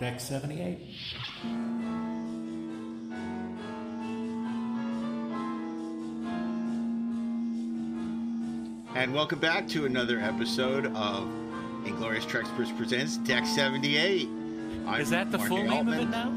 Deck 78. And welcome back to another episode of Inglorious Treksperts Presents Deck 78. I'm Is that the Mark full name of it now?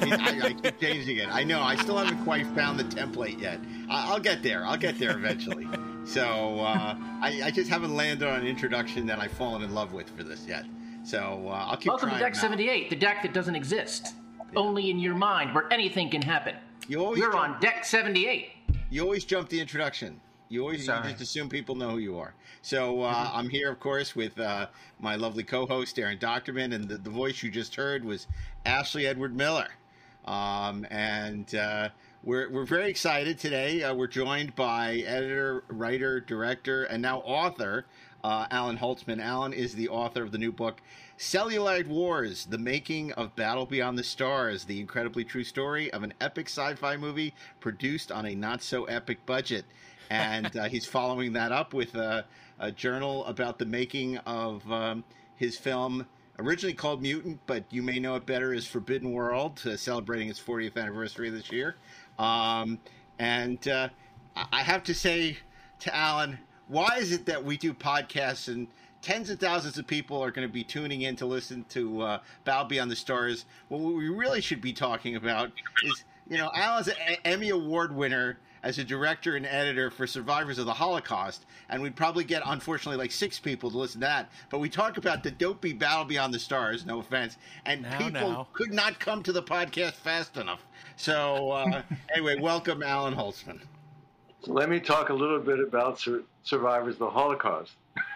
I, I keep changing it. I know. I still haven't quite found the template yet. I, I'll get there. I'll get there eventually. so uh, I, I just haven't landed on an introduction that I've fallen in love with for this yet. So uh, I'll keep Welcome to. Deck 78, the deck that doesn't exist. Only in your mind, where anything can happen. You always We're jump, on Deck 78. You always jump the introduction. You always you just assume people know who you are. So uh, I'm here, of course, with uh, my lovely co-host Daren Dochterman, and the, the voice you just heard was Ashley Edward Miller. Um, and uh, we're we're very excited today. Uh, we're joined by editor, writer, director, and now author uh, Allan Holzman. Allan is the author of the new book. Celluloid Wars: The Making of Battle Beyond the Stars, the incredibly true story of an epic sci-fi movie produced on a not so epic budget. And uh, he's following that up with a, a journal about the making of um, his film, originally called Mutant, but you may know it better as Forbidden World, uh, celebrating its 40th anniversary this year. Um, and uh, I have to say to Allan, why is it that we do podcasts and tens of thousands of people are going to be tuning in to listen to uh, Battle Beyond the Stars? What we really should be talking about is, you know, Allan's an Emmy Award winner as a director and editor for Survivors of the Holocaust, and we'd probably get, unfortunately, like six people to listen to that. But we talk about the dopey Battle Beyond the Stars, no offense, and Now, people now. could not come to the podcast fast enough. So, uh, anyway, welcome, Allan Holzman. Let me talk a little bit about sur- survivors of the Holocaust,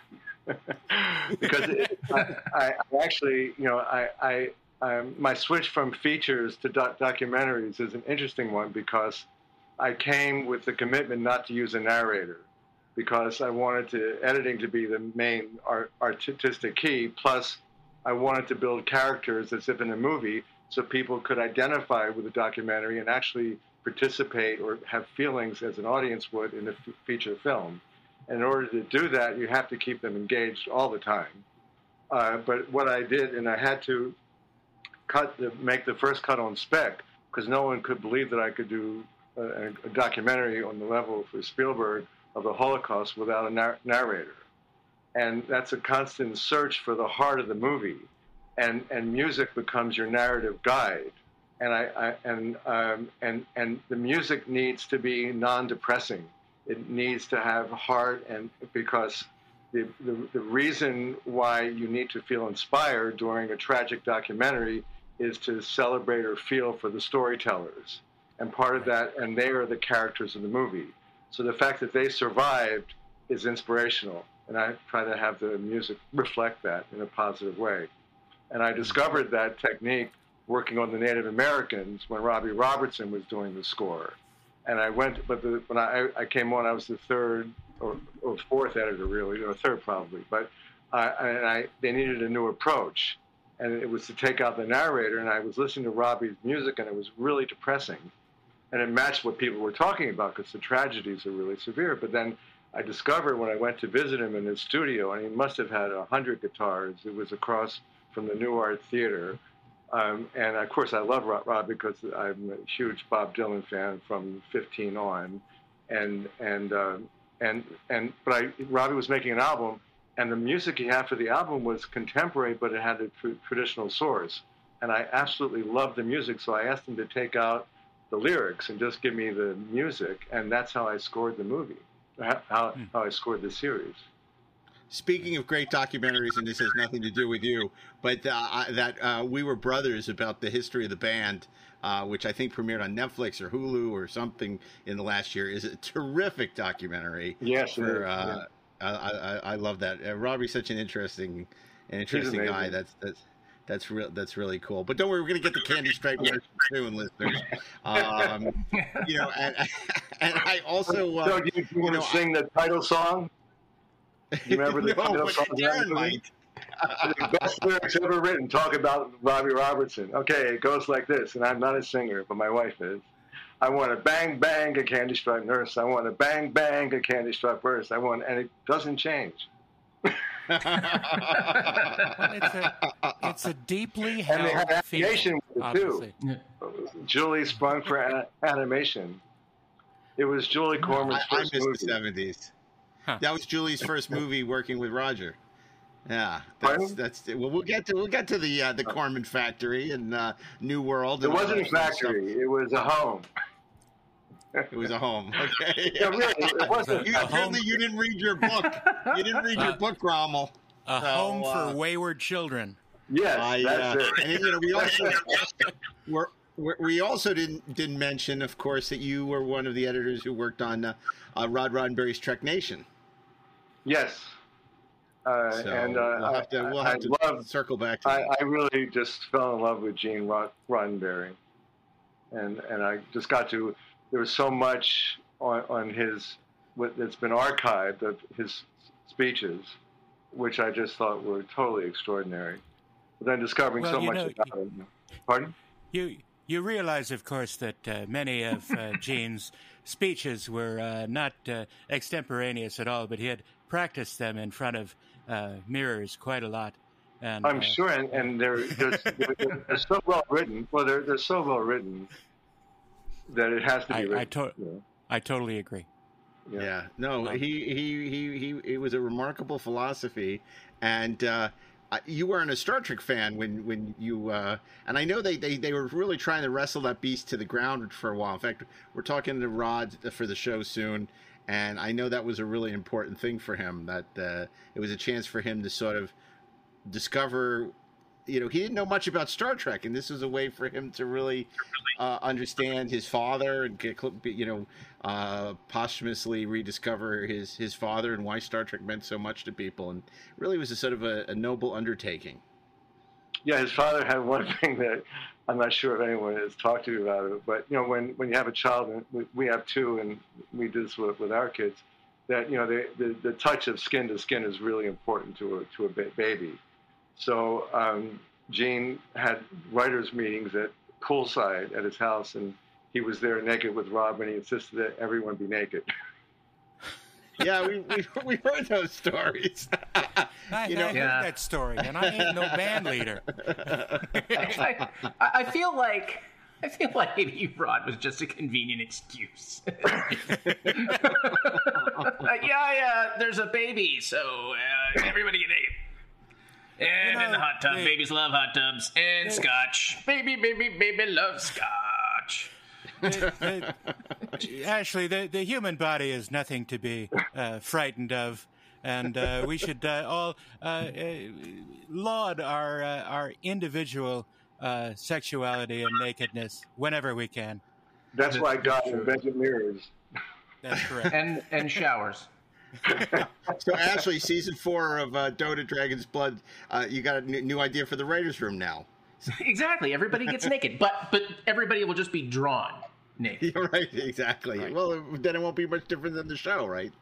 because it, I, I I actually, you know, I, I um, my switch from features to doc- documentaries is an interesting one because I came with the commitment not to use a narrator because I wanted to editing to be the main art, artistic key. Plus, I wanted to build characters as if in a movie, so people could identify with the documentary and actually participate or have feelings as an audience would in a f- feature film. And in order to do that, you have to keep them engaged all the time. Uh, but what I did, and I had to cut the, make the first cut on spec because no one could believe that I could do a, a documentary on the level for Spielberg of the Holocaust without a nar- narrator. And that's a constant search for the heart of the movie, and and music becomes your narrative guide. And I, I and um, and and the music needs to be non-depressing. It needs to have heart, and because the, the, the reason why you need to feel inspired during a tragic documentary is to celebrate or feel for the storytellers. And part of that, and they are the characters of the movie. So the fact that they survived is inspirational. And I try to have the music reflect that in a positive way. And I discovered that technique working on the Native Americans when Robbie Robertson was doing the score. And I went, but the, when I, I came on, I was the third or, or fourth editor, really, or third probably. But and I, they needed a new approach, and it was to take out the narrator. And I was listening to Robbie's music, and it was really depressing, and it matched what people were talking about because the tragedies are really severe. But then I discovered when I went to visit him in his studio, and he must have had a hundred guitars. It was across from the Nuart Theater. Um, and of course, I love Rob, Rob because I'm a huge Bob Dylan fan from 15 on, and and um, and and but I Robbie was making an album, and the music he had for the album was contemporary, but it had a tr- traditional source, and I absolutely loved the music. So I asked him to take out the lyrics and just give me the music, and that's how I scored the movie, how how, how I scored the series. Speaking of great documentaries, and this has nothing to do with you, but uh, that uh, we were brothers about the history of the band, uh, which I think premiered on Netflix or Hulu or something in the last year, is a terrific documentary. Yes, for uh, I, I, I love that. Uh, Robbie's such an interesting, an interesting guy. That's that's that's real. That's really cool. But don't worry, we're gonna get the Candy Stripe soon, listeners. Um, you know, and, and I also. Uh, do you, you want know, to sing the title song? You remember the no, but song best lyrics ever written talk about Robbie Robertson. Okay, it goes like this, and I'm not a singer, but my wife is. I want a bang bang a candy stripe nurse. I want a bang bang a candy stripe nurse. I want, and it doesn't change. it's, a, it's, a, deeply held and they had animation feeling, too. Julie sprung for a- animation. It was Julie Corman's no, I, first I movie. the 70s. That was Julie's first movie working with Roger. Yeah, that's that's well. We'll get to we'll get to the uh, the Corman factory and uh, New World. It and all wasn't a that sort of stuff. factory. It was a home. It was a home. Okay. Yeah, really, it wasn't. You, A home- apparently, you didn't read your book. You didn't read your Uh, book, Rommel. A So, home uh, for wayward children. Yes, I, that's uh, it. and you know, we also we're, we're, we also didn't didn't mention, of course, that you were one of the editors who worked on uh, uh, Rod Roddenberry's Trek Nation. Yes. Uh, So and uh, we'll have to I, we'll I have to love. circle back to I, that. I really just fell in love with Gene Rod- Roddenberry, and and I just got to. There was so much on, on his what that's been archived of his speeches, which I just thought were totally extraordinary. But then discovering Well, so much know, about him. Pardon? You you realize, of course, that uh, many of uh, Gene's speeches were uh, not uh, extemporaneous at all, but he had practiced them in front of uh, mirrors quite a lot. And I'm uh, sure, and, and they're, they're, they're, they're so well written. Well, they're they're so well written that it has to be I, written. I, to- you know? I totally agree. Yeah. Yeah, no, Um, he, he he he it was a remarkable philosophy, and uh, you weren't a Star Trek fan when when you uh, and I know they, they they were really trying to wrestle that beast to the ground for a while. In fact, we're talking to Rod for the show soon, and I know that was a really important thing for him. That uh, it was a chance for him to sort of discover. You know, he didn't know much about Star Trek, and this was a way for him to really uh, understand his father and get, you know, uh, posthumously rediscover his his father and why Star Trek meant so much to people, and really was a sort of a, a noble undertaking. Yeah, his father had one thing that I'm not sure if anyone has talked to you about it, but you know, when, when you have a child, and we, we have two, and we do this with, with our kids, that you know, the, the the touch of skin to skin is really important to a to a baby. So um, Gene had writers' meetings at poolside at his house, and he was there naked with Rob, and he insisted that everyone be naked. Yeah, we we, we heard those stories. I, You know- I heard Yeah. that story, and I ain't no band leader. I, I I feel like I feel like maybe Rod was just a convenient excuse. Like, yeah, yeah. There's a baby, so uh, everybody get naked. And You in the hot tub, they- babies love hot tubs and scotch. Baby, baby, baby loves scotch. The- the- Ashley, the, the human body is nothing to be uh, frightened of, and uh, we should uh, all uh, uh, laud our uh, our individual uh, sexuality and nakedness whenever we can. That's why God invented mirrors. That's correct. And and showers. so, Ashley, season four of uh, Dota Dragon's Blood, uh, you got a new, new idea for the writers' room now. Exactly. Everybody gets naked, but but everybody will just be drawn naked. You're right, exactly. Well, then it won't be much different than the show, right?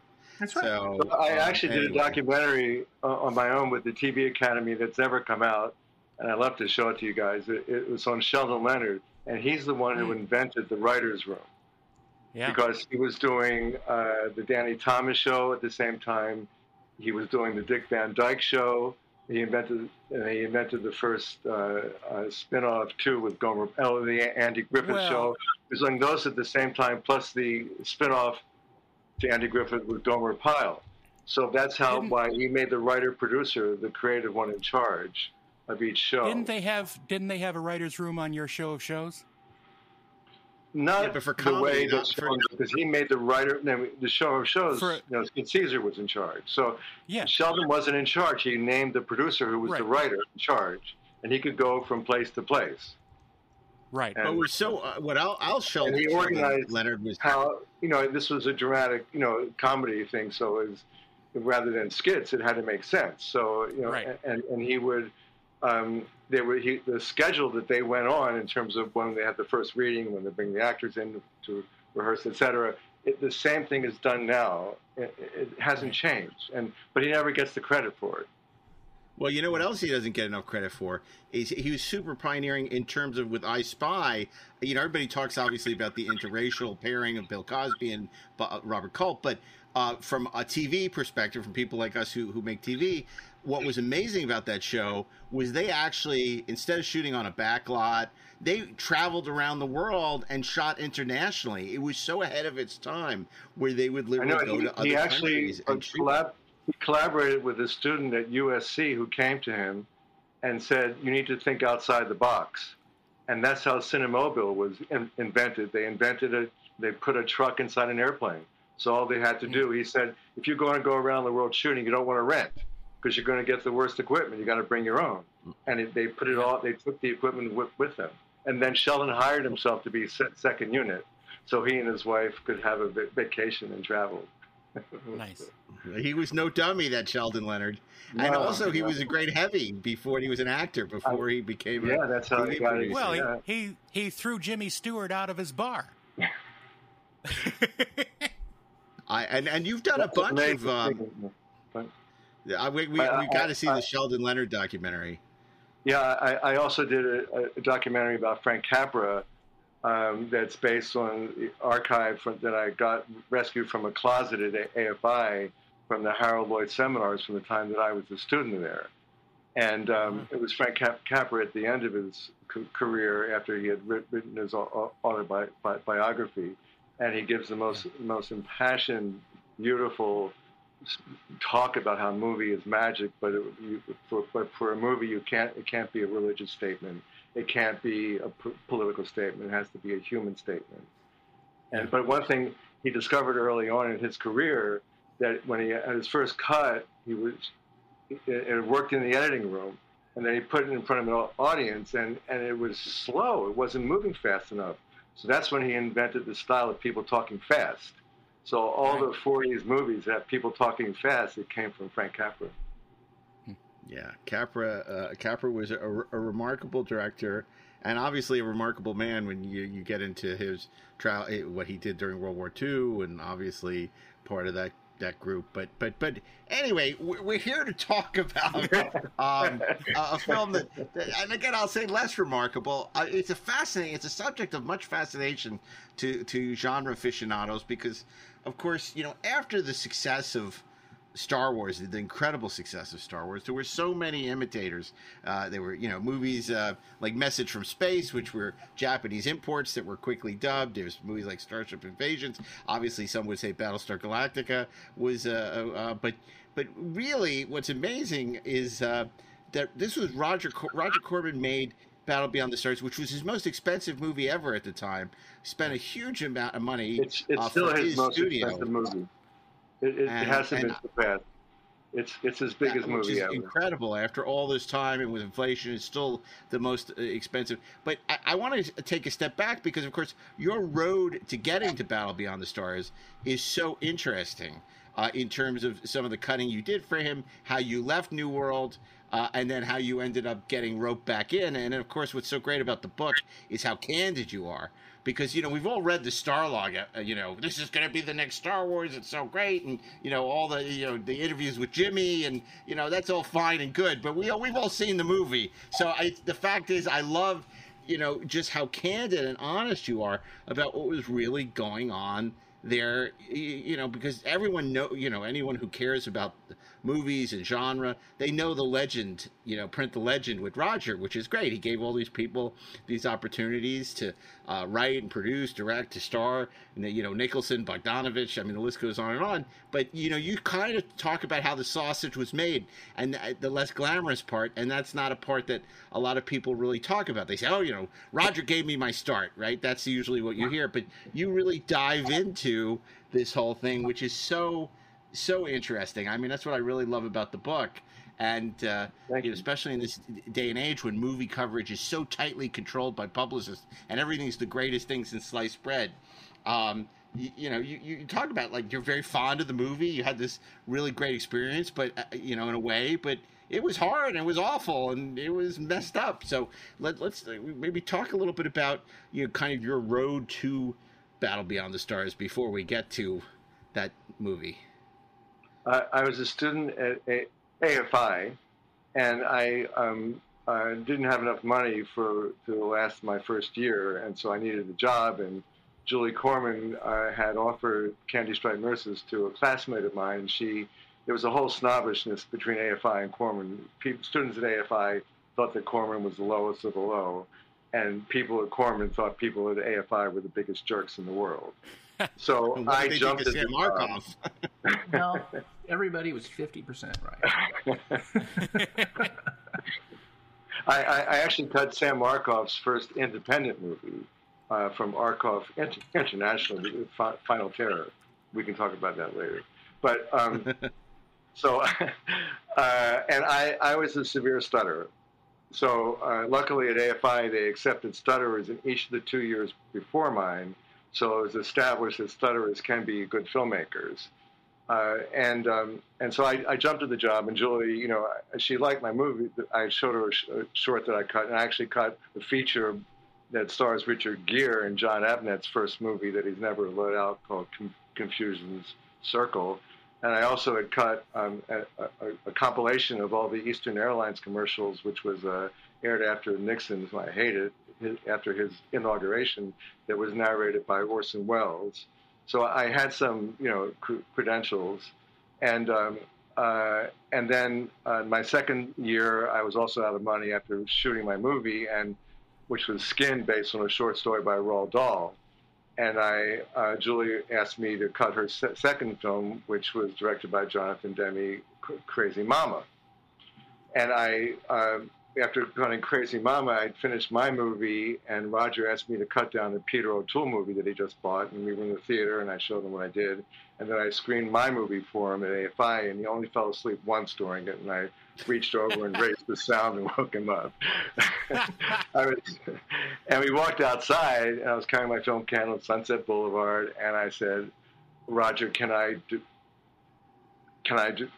That's right. So I um, actually did a documentary uh, on my own with the TV Academy that's ever come out, and I'd love to show it to you guys. It, it was on Sheldon Leonard, and he's the one who invented the writers' room Yeah. because he was doing uh, the Danny Thomas show at the same time. He was doing the Dick Van Dyke show. He invented and he invented the first uh, uh, spin-off too with Gomer, oh, the Andy Griffith Well- show. He was doing those at the same time, plus the spin-off to Andy Griffith with Gomer Pyle. So that's how why he made the writer producer the creative one in charge of each show. Didn't they have Didn't they have a writers' room on your show of shows? Not Yeah, but for the comedy, way not that for- Sheldon, because he made the writer. No, the show of shows. For- you know, Caesar was in charge. So Yeah. Sheldon wasn't in charge. He named the producer who was the writer in charge, and he could go from place to place. Right. And- But we're so uh, what I'll I'll show And he organized Leonard was How you know this was a dramatic, you know, comedy thing. So it was rather than skits, it had to make sense. So you know, Right. and and he would. Um, they were he, the schedule that they went on in terms of when they had the first reading, when they bring the actors in to rehearse, etc. It, the same thing is done now. It, it hasn't changed, and but he never gets the credit for it. Well, you know what else he doesn't get enough credit for is he was super pioneering in terms of with I Spy. You know, everybody talks obviously about the interracial pairing of Bill Cosby and uh, Robert Culp, but uh, from a TV perspective, from people like us who who make TV, what was amazing about that show was they actually instead of shooting on a back lot, they traveled around the world and shot internationally. It was so ahead of its time where they would literally go he, to other he actually countries and collab- he collaborated with a student at USC who came to him and said, "You need to think outside the box," and that's how Cinemobile was in- invented. They invented it. They put a truck inside an airplane. So all they had to do, he said, if you're going to go around the world shooting, you don't want to rent because you're going to get the worst equipment. You got to bring your own. And it, they put it all. They took the equipment with, with them. And then Sheldon hired himself to be se- second unit, so he and his wife could have a va- vacation and travel. Nice. He was no dummy, that Sheldon Leonard, and No, also he no. was a great heavy before he was an actor. Before he became, a Yeah, that's how he TV got producer. Well, he, Yeah. he he threw Jimmy Stewart out of his bar. I and and you've done a That's bunch of. Um, I, we we, I- we got to see I- the Sheldon Leonard documentary. Yeah, I, I also did a, a documentary about Frank Capra um, that's based on the archive from, that I got rescued from a closet at AFI from the Harold Lloyd seminars from the time that I was a student there. And um, it was Frank Cap- Capra at the end of his c- career after he had writ- written his au- autobiography. And he gives the most, most impassioned, beautiful talk about how a movie is magic, but, it, you, for, but for a movie, you can't. It can't be a religious statement. It can't be a p- political statement. It has to be a human statement. And but one thing he discovered early on in his career that when he had his first cut, he was it, it worked in the editing room, and then he put it in front of an audience, and and it was slow. It wasn't moving fast enough. So that's when he invented the style of people talking fast. So all the 40s movies that have people talking fast, it came from Frank Capra. Yeah, Capra. Uh, Capra was a, a remarkable director, and obviously a remarkable man when you, you get into his trial, eh, what he did during World War II, and obviously part of that that group. But but but anyway, we're, here to talk about um, a, film that, that, and again, I'll say less remarkable. Uh, it's a fascinating. It's a subject of much fascination to to genre aficionados because, of course, you know after the success of Star Wars, the incredible success of Star Wars. There were so many imitators. Uh, there were, you know, movies uh, like Message from Space, which were Japanese imports that were quickly dubbed. There's movies like Starship Invasions. Obviously, some would say Battlestar Galactica was, uh, uh, uh, but but really, what's amazing is uh, that this was Roger Cor- Roger Corman made. Battle Beyond the Stars, which was his most expensive movie ever at the time, spent a huge amount of money. It's, it's still his, his most studio. expensive movie. It, it, And- hasn't been surpassed. It's it's his biggest which movie is ever. incredible. After all this time and with inflation, it's still the most uh, expensive. But I, I want to take a step back because, of course, your road to getting to Battle Beyond the Stars is so interesting uh, in terms of some of the cutting you did for him, how you left New World. Uh, and then how you ended up getting roped back in, and of course, what's so great about the book is how candid you are because you know we've all read the Starlog. Uh, you know this is going to be the next Star Wars. It's so great, and you know all the you know the interviews with Jimmy, and you know that's all fine and good. But we we've all seen the movie. So I, the fact is, I love you know just how candid and honest you are about what was really going on there. You know because everyone know you know anyone who cares about movies and genre, they know the legend. You know, print the legend with Roger, which is great. He gave all these people these opportunities to uh, write and produce, direct, to star, and then, you know Nicholson, Bogdanovich. I mean, the list goes on and on. But you know, you kind of talk about how the sausage was made and the, the less glamorous part, and that's not a part that a lot of people really talk about. They say, "Oh, you know, Roger gave me my start," right? That's usually what you hear. But you really dive into this whole thing, which is so so interesting. I mean, that's what I really love about the book. And uh, you know, especially in this day and age when movie coverage is so tightly controlled by publicists and everything's the greatest thing since sliced bread. Um, you, you know, you, you talk about like you're very fond of the movie. You had this really great experience, but uh, you know, in a way, but it was hard and it was awful and it was messed up. So let, let's uh, maybe talk a little bit about you know, kind of your road to Battle Beyond the Stars before we get to that movie. I, I was a student at A- AFI, and I um, uh, didn't have enough money for to last my first year, and so I needed a job. And Julie Corman uh, had offered Candy Stripe Nurses to a classmate of mine. She there was a whole snobbishness between AFI and Corman. People, students at AFI thought that Corman was the lowest of the low, and people at Corman thought people at AFI were the biggest jerks in the world. So I jumped think at the Markov? No, everybody was 50% right. I, I, I actually cut Sam Arkoff's first independent movie uh, from Arkoff Inter- International, Final Terror. We can talk about that later. But um, so, uh, and I, I was a severe stutterer. So uh, luckily at AFI, they accepted stutterers in each of the two years before mine. So it was established that stutterers can be good filmmakers. Uh, and um, and so I, I jumped at the job, and Julie, you know, she liked my movie. I showed her a, sh- a short that I cut, and I actually cut a feature that stars Richard Gere and John Avnet's first movie that he's never let out called Con- Confusion's Circle. And I also had cut um, a, a, a compilation of all the Eastern Airlines commercials, which was uh, aired after Nixon's, I hate it, his, after his inauguration, that was narrated by Orson Welles. So I had some, you know, cr- credentials, and um, uh, and then uh, my second year, I was also out of money after shooting my movie, and which was Skin, based on a short story by Roald Dahl. And I, uh, Julie asked me to cut her se- second film, which was directed by Jonathan Demme, C- Crazy Mama. And I, um, after cutting Crazy Mama, I'd finished my movie, and Roger asked me to cut down a Peter O'Toole movie that he just bought, and we were in the theater, and I showed him what I did, and then I screened my movie for him at AFI, and he only fell asleep once during it, and I reached over and raised the sound and woke him up. Was, and we walked outside, and I was carrying my film can on Sunset Boulevard, and I said, "Roger, can I do? Can I do?"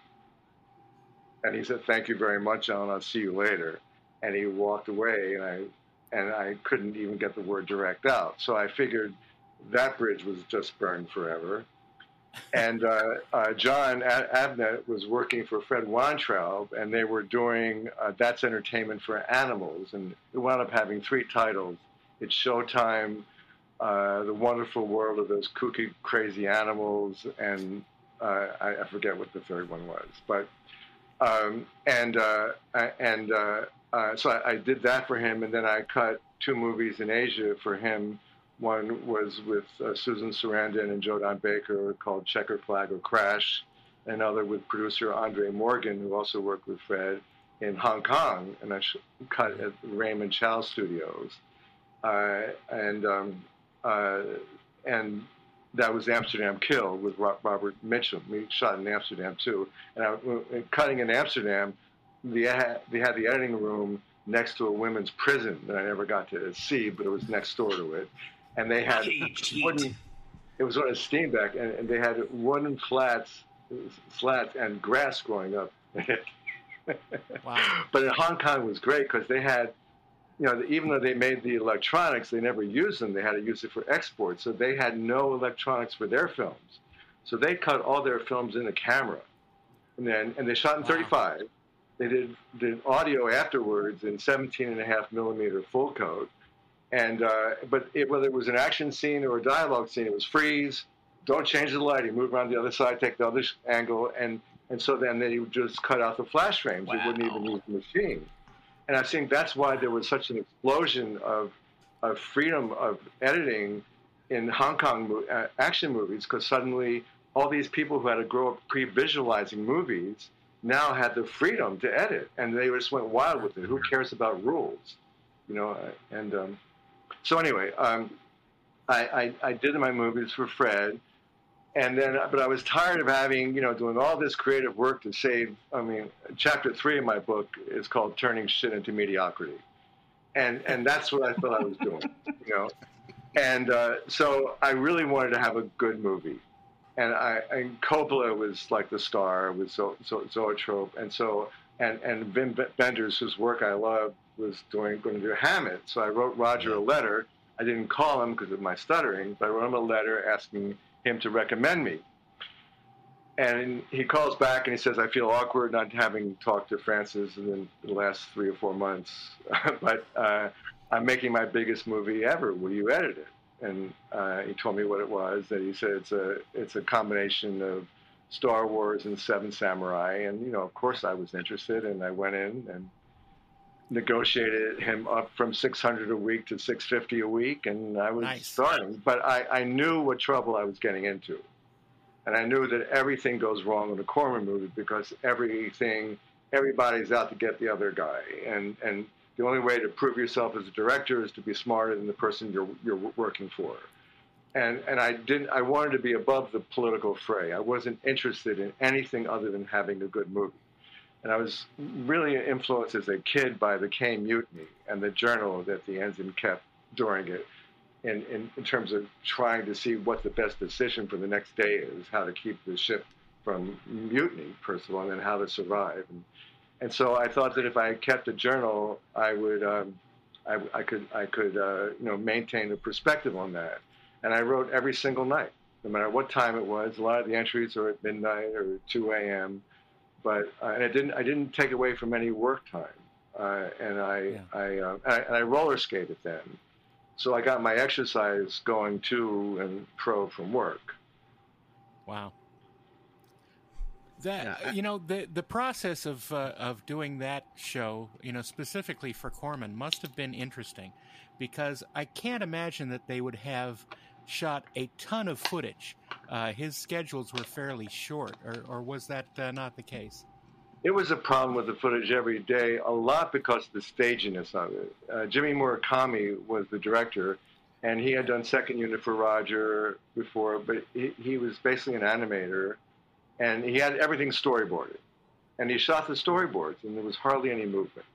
And he said, "Thank you very much, Allan. I'll see you later." And he walked away, and I and I couldn't even get the word direct out. So I figured that bridge was just burned forever. And uh, uh, John Avnet was working for Fred Weintraub, and they were doing uh, That's Entertainment for Animals. And it wound up having three titles It's Showtime, uh, The Wonderful World of Those Kooky, Crazy Animals, and uh, I, I forget what the third one was. But um, and uh, and uh, uh, so I, I did that for him, and then I cut two movies in Asia for him. One was with uh, Susan Sarandon and Joe Don Baker called Checker Flag or Crash. Another with producer Andre Morgan, who also worked with Fred in Hong Kong, and I cut at Raymond Chow Studios. Uh, and um, uh, and that was Amsterdam Kill with Robert Mitchum. We shot in Amsterdam too. And I, and cutting in Amsterdam, they had, they had the editing room next to a women's prison that I never got to see, but it was next door to it. And they had wooden, it was on a steam deck, and, and they had wooden flats, slats and grass growing up. Wow. But in Hong Kong was great because they had, you know, even though they made the electronics, they never used them. They had to use it for export. So they had no electronics for their films. So they cut all their films in the camera, and then and they shot in Wow. 35. They did did audio afterwards in 17 and a half millimeter full coat, and uh, but it, whether it was an action scene or a dialogue scene, it was freeze. Don't change the lighting. Move around the other side. Take the other sh- angle, and and so then they would just cut out the flash frames. They wouldn't even Wow. use the machine. And I think that's why there was such an explosion of of freedom of editing in Hong Kong mo- uh, action movies because suddenly all these people who had to grow up pre-visualizing movies now had the freedom to edit, and they just went wild with it. Who cares about rules, you know? uh, And um, so anyway, um, I, I, I did my movies for Fred, and then but I was tired of having you know doing all this creative work to save. I mean, chapter three of my book is called "Turning Shit into Mediocrity," and and that's what I felt I was doing, you know. And uh, so I really wanted to have a good movie, and I and Coppola was like the star with Zo- Zo- Zoetrope, and so and and Wim Wenders, whose work I love, was doing going to do Hammett. So I wrote Roger a letter. I didn't call him because of my stuttering, but I wrote him a letter asking him to recommend me. and he calls back and he says, "I feel awkward not having talked to Francis in the last three or four months, but uh, I'm making my biggest movie ever. Will you edit it?" And uh, he told me what it was. That he said it's a it's a combination of Star Wars and Seven Samurai, and you know, of course, I was interested, and I went in and negotiated him up from 600 a week to 650 a week, and I was Nice. starting. But I, I knew what trouble I was getting into, and I knew that everything goes wrong in a Corman movie because everything, everybody's out to get the other guy, and and the only way to prove yourself as a director is to be smarter than the person you're you're working for. And and I didn't. I wanted to be above the political fray. I wasn't interested in anything other than having a good movie. And I was really influenced as a kid by the Caine Mutiny and the journal that the ensign kept during it, in, in, in terms of trying to see what the best decision for the next day is, how to keep the ship from mutiny, first of all, and then how to survive. And, and so I thought that if I kept a journal, I would, um, I, I could, I could, uh, you know, maintain a perspective on that. And I wrote every single night, no matter what time it was. A lot of the entries are at midnight or 2 a.m but uh, and I didn't I didn't take away from any work time, uh, and I Yeah. I, uh, and I and I roller skated then, so I got my exercise going to and pro from work. Wow. That Yeah, you know the the process of uh, of doing that show, you know, specifically for Corman, must have been interesting, because I can't imagine that they would have shot a ton of footage. Uh, his schedules were fairly short, or or was that uh, not the case? It was a problem with the footage every day, a lot because of the staginess of it. Uh, Jimmy Murakami was the director, and he had done second unit for Roger before, but he, he was basically an animator, and he had everything storyboarded, and he shot the storyboards, and there was hardly any movement.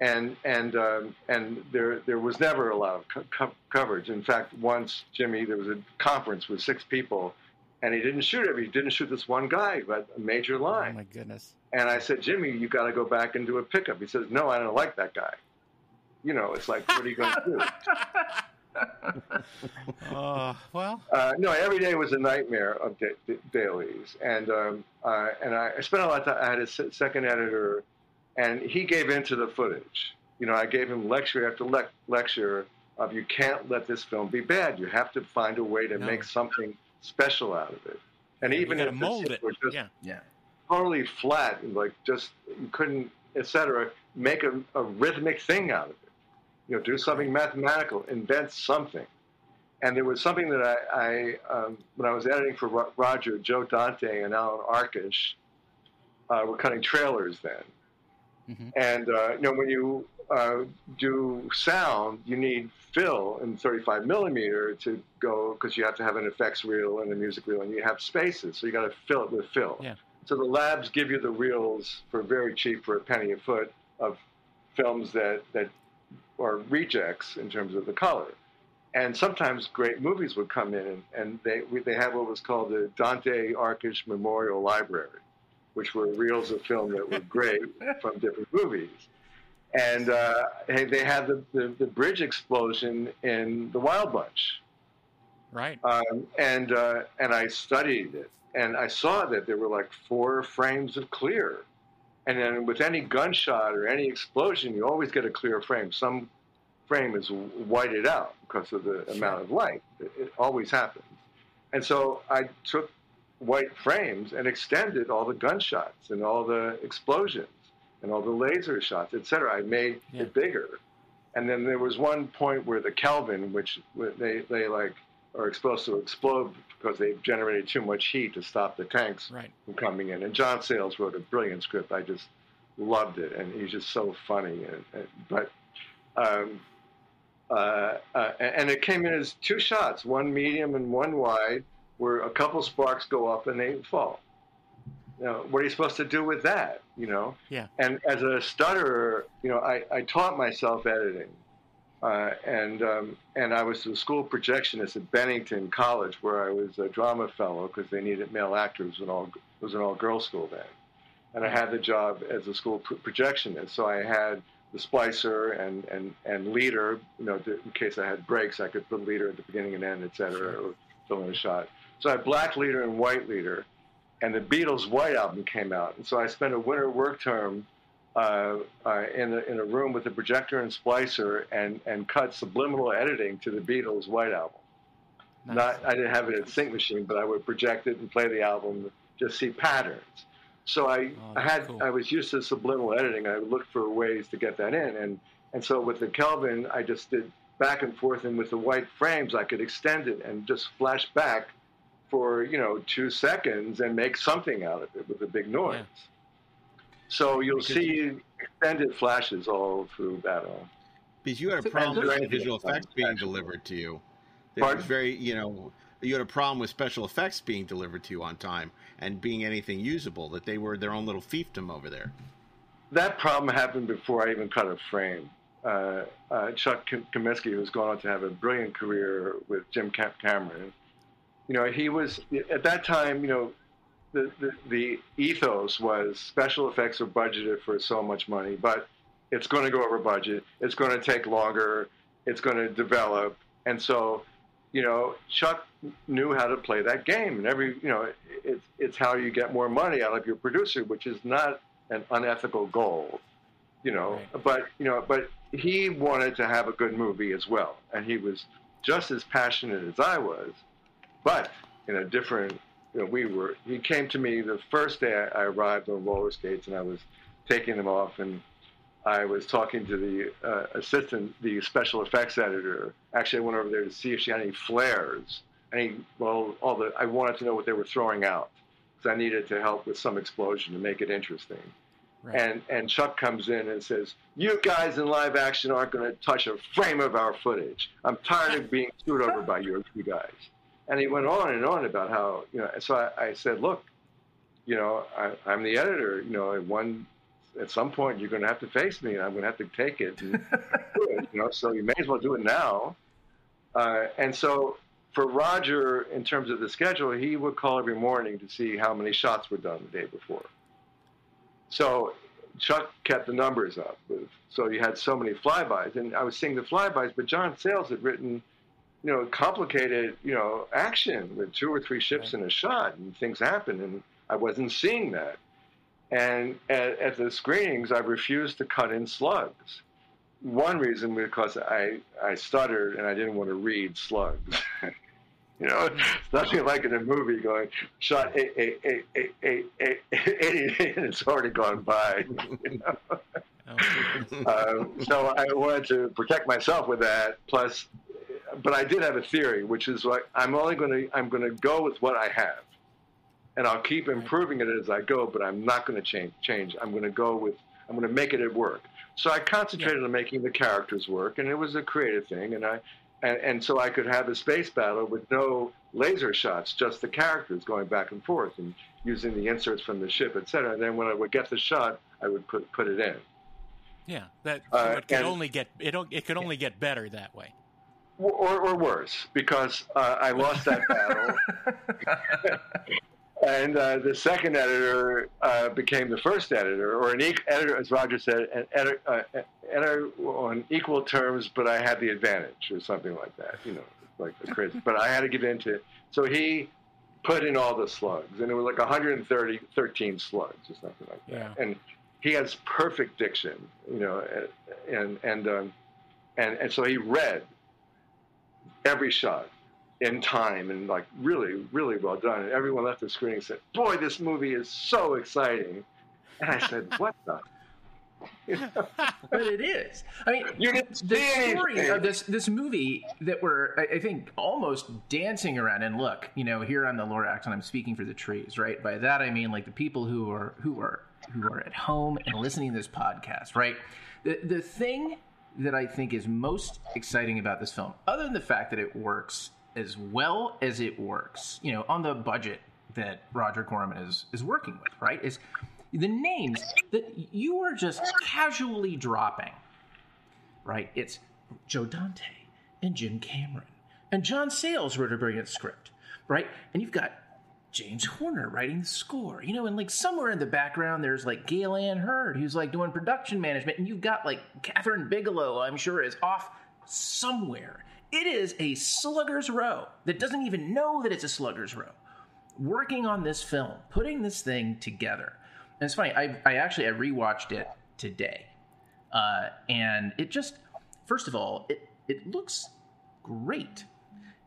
And and um, and there there was never a lot of co- co- coverage. In fact, once Jimmy, there was a conference with six people, and he didn't shoot every. He didn't shoot this one guy who had a major line. Oh my goodness! And I said, Jimmy, you got to go back and do a pickup. He says, No, I don't like that guy. You know, it's like, what are you going to do? Uh, well, Uh, no, every day was a nightmare of da- da- dailies, and um, uh, and I, I spent a lot of time. I had a second editor, and he gave in to the footage. You know, I gave him lecture after lec- lecture of you can't let this film be bad. You have to find a way to No. make something special out of it. And even you if gotta the mold it. were just Yeah, Yeah. totally flat and like just you couldn't, etc. Make a, a rhythmic thing out of it. You know, do something mathematical, invent something. And there was something that I, I um, when I was editing for Roger, Joe Dante and Allan Arkush uh, were cutting trailers then. Mhm. And uh, you know, when you uh, do sound, you need fill in 35 millimeter to go because you have to have an effects reel and a music reel, and you have spaces, so you got to fill it with fill. Yeah. So the labs give you the reels for very cheap, for a penny a foot, of films that that are rejects in terms of the color. And sometimes great movies would come in, and, and they we, they had what was called the Dante Arkush Memorial Library, which were reels of film that were great from different movies. And uh, hey, they had the, the, the bridge explosion in The Wild Bunch. right. Um, and uh, and I studied it, and I saw that there were like four frames of clear, and then with any gunshot or any explosion, you always get a clear frame. Some frame is whited out because of the amount of light. It, it always happens, and so I took white frames and extended all the gunshots and all the explosions and all the laser shots, etc. I made Yeah. it bigger. And then there was one point where the Kelvin, which they, they like are supposed to explode because they've generated too much heat to stop the tanks Right. from coming in. And John Sayles wrote a brilliant script. I just loved it, and he's just so funny. And, and, but um, uh, uh, and it came in as two shots, one medium and one wide, where a couple sparks go up and they fall. Now, what are you supposed to do with that? You know. Yeah. And as a stutterer, you know, I, I taught myself editing. Uh, and um, and I was a school projectionist at Bennington College, where I was a drama fellow because they needed male actors. And all it was an all girls school then, and I had the job as a school pro- projectionist. So I had the splicer and and and leader. You know, in case I had breaks, I could put leader at the beginning and end, et cetera, or fill in a shot. So I had black leader and white leader, and the Beatles' White Album came out, and so I spent a winter work term uh, uh, in, a, in a room with a projector and splicer and, and cut subliminal editing to the Beatles' White Album. Nice. Not, I didn't have it in Sync Machine, but I would project it and play the album, just see patterns. So I, oh, I had, cool. I was used to subliminal editing. I looked for ways to get that in, and and so with the Kelvin, I just did back and forth, and with the white frames, I could extend it and just flash back for you know two seconds and make something out of it with a big noise. Yeah. So you'll because see extended flashes all through battle. Because you had a problem with visual effects being delivered to you. It was very, you know, you had a problem with special effects being delivered to you on time and being anything usable. That they were their own little fiefdom over there. That problem happened before I even cut a frame. Uh, uh, Chuck Comisky, who's gone on to have a brilliant career with Jim Cameron, you know, he was at that time, you know, the, the, the ethos was special effects are budgeted for so much money, but it's going to go over budget. It's going to take longer. It's going to develop. And so, you know, Chuck knew how to play that game. And every, you know, it's, it's how you get more money out of your producer, which is not an unethical goal, you know. Right. But, you know, but he wanted to have a good movie as well. And he was just as passionate as I was, but in a different you know, we were. He came to me the first day I, arrived on roller skates, and I was taking them off, and I was talking to the uh, assistant, the special effects editor. Actually, I went over there to see if she had any flares. Any well, all the I wanted to know what they were throwing out because I needed to help with some explosion to make it interesting. Right. And and Chuck comes in and says, "You guys in live action aren't going to touch a frame of our footage. I'm tired of being screwed over by you, you guys." And he went on and on about how, you know, so I, I said, look, you know, I, I'm the editor, you know, at one, at some point you're going to have to face me and I'm going to have to take it and it, you know, so you may as well do it now. Uh, and so for Roger, in terms of the schedule, he would call every morning to see how many shots were done the day before. So Chuck kept the numbers up. So you had so many flybys, and I was seeing the flybys, but John Sayles had written you know, complicated, you know, action with two or three ships in a shot, and things happen. And I wasn't seeing that. And at, at the screenings, I refused to cut in slugs. One reason because I I stuttered and I didn't want to read slugs. You know, it's nothing like in a movie going shot eight, eight, eight, eight, eight, eight, eight, eight and it's already gone by. You know? uh, so I wanted to protect myself with that. Plus, but I did have a theory, which is like I'm only going to I'm going to go with what I have, and I'll keep improving it as I go. But I'm not going to change. Change. I'm going to go with I'm going to make it work. So I concentrated yeah. on making the characters work, and it was a creative thing. And I and, and so I could have a space battle with no laser shots, just the characters going back and forth and using the inserts from the ship, etc. And then when I would get the shot, I would put put it in. Yeah, that so uh, it could only get it. It could only get better that way or, or worse, because uh, I lost that battle. and uh, the second editor uh, became the first editor, or an e- editor, as Roger said, an editor, uh, editor on equal terms, but I had the advantage, or something like that. You know, like crazy. but I had to give in to. it. So he put in all the slugs, and it was like 130, 13 slugs, or something like that. Yeah. And he has perfect diction, you know, and and um, and and so he read every shot in time and like really, really well done. And everyone left the screen and said, "Boy, this movie is so exciting." And I said, "What the?" but it is. I mean, you the story of this this movie that we're, I, I, think, almost dancing around. And look, you know, here on the Lorax, and I'm speaking for the trees, right? By that I mean like the people who are who are who are at home and listening to this podcast, right? The the thing that I think is most exciting about this film, other than the fact that it works as well as it works, you know, on the budget that Roger Corman is is working with, right? Is the names that you are just casually dropping, right? It's Joe Dante and Jim Cameron and John Sayles wrote a brilliant script, right? And you've got James Horner writing the score, you know, and like somewhere in the background there's like Gale Anne Hurd who's like doing production management, and you've got like Kathryn Bigelow, I'm sure, is off somewhere. It is a slugger's row that doesn't even know that it's a slugger's row. working on this film, putting this thing together. And it's funny. I, I actually I rewatched it today, uh, and it just first of all it it looks great,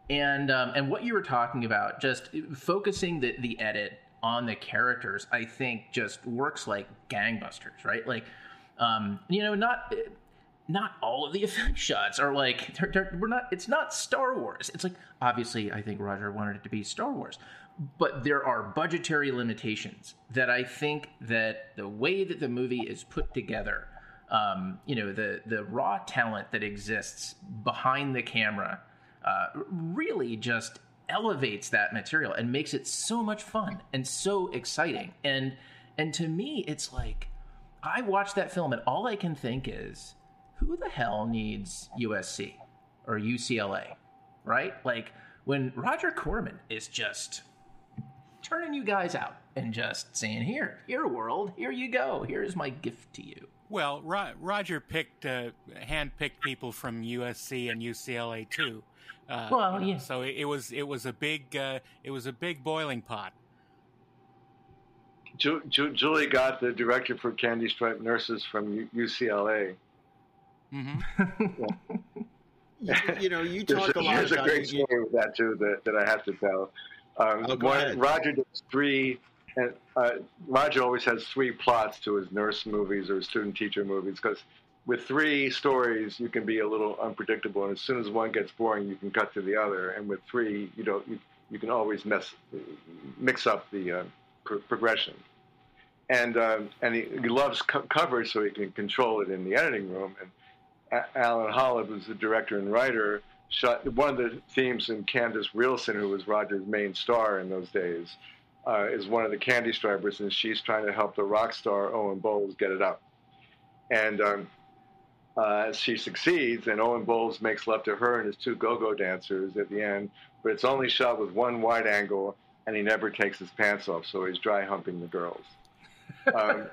and um, and what you were talking about, just focusing the the edit on the characters, I think just works like gangbusters, right? Like, um, you know, not not all of the effect shots are like they're, they're, we're not. It's not Star Wars. It's like obviously I think Roger wanted it to be Star Wars, but there are budgetary limitations that I think that the way that the movie is put together, um, you know, the the raw talent that exists behind the camera, uh, really just elevates that material and makes it so much fun and so exciting. And and to me, it's like I watch that film and all I can think is, who the hell needs USC or UCLA, right? Like when Roger Corman is just turning you guys out and just saying, "Here, here, world, here you go. Here's my gift to you." Well, Ro- Roger picked, uh, handpicked people from USC and UCLA too. Uh, well, yeah. So it, it, was it was a big uh, it was a big boiling pot. Ju- Ju- Julie got the director for Candy Stripe Nurses from U- UCLA. Mm-hmm. you, you, know, you talk a lot. There's a great story with that too that, that I have to tell. Um, oh, one, Roger does three, and uh, Roger always has three plots to his nurse movies or student teacher movies because with three stories you can be a little unpredictable, and as soon as one gets boring, you can cut to the other. And with three, you don't you, you can always mess mix up the uh, pr- progression. And um, and he, he loves co- cover, so he can control it in the editing room. And a- Alan Holleb, who's the director and writer shot one of the themes in Candice Rialson, who was Roger's main star in those days, uh, is one of the Candy Stripers, and she's trying to help the rock star Owen Bowles get it up. And um, uh, she succeeds, and Owen Bowles makes love to her and his two go-go dancers at the end, but it's only shot with one wide angle, and he never takes his pants off, so he's dry humping the girls. Um,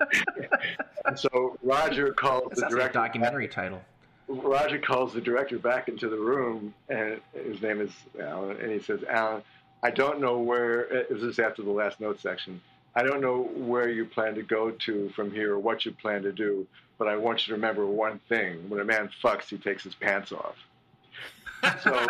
so Roger calls the director. documentary title. Roger calls the director back into the room, and his name is Alan, and he says, "Alan, I don't know where. This is after the last note section. I don't know where you plan to go to from here, or what you plan to do, but I want you to remember one thing: when a man fucks, he takes his pants off." So,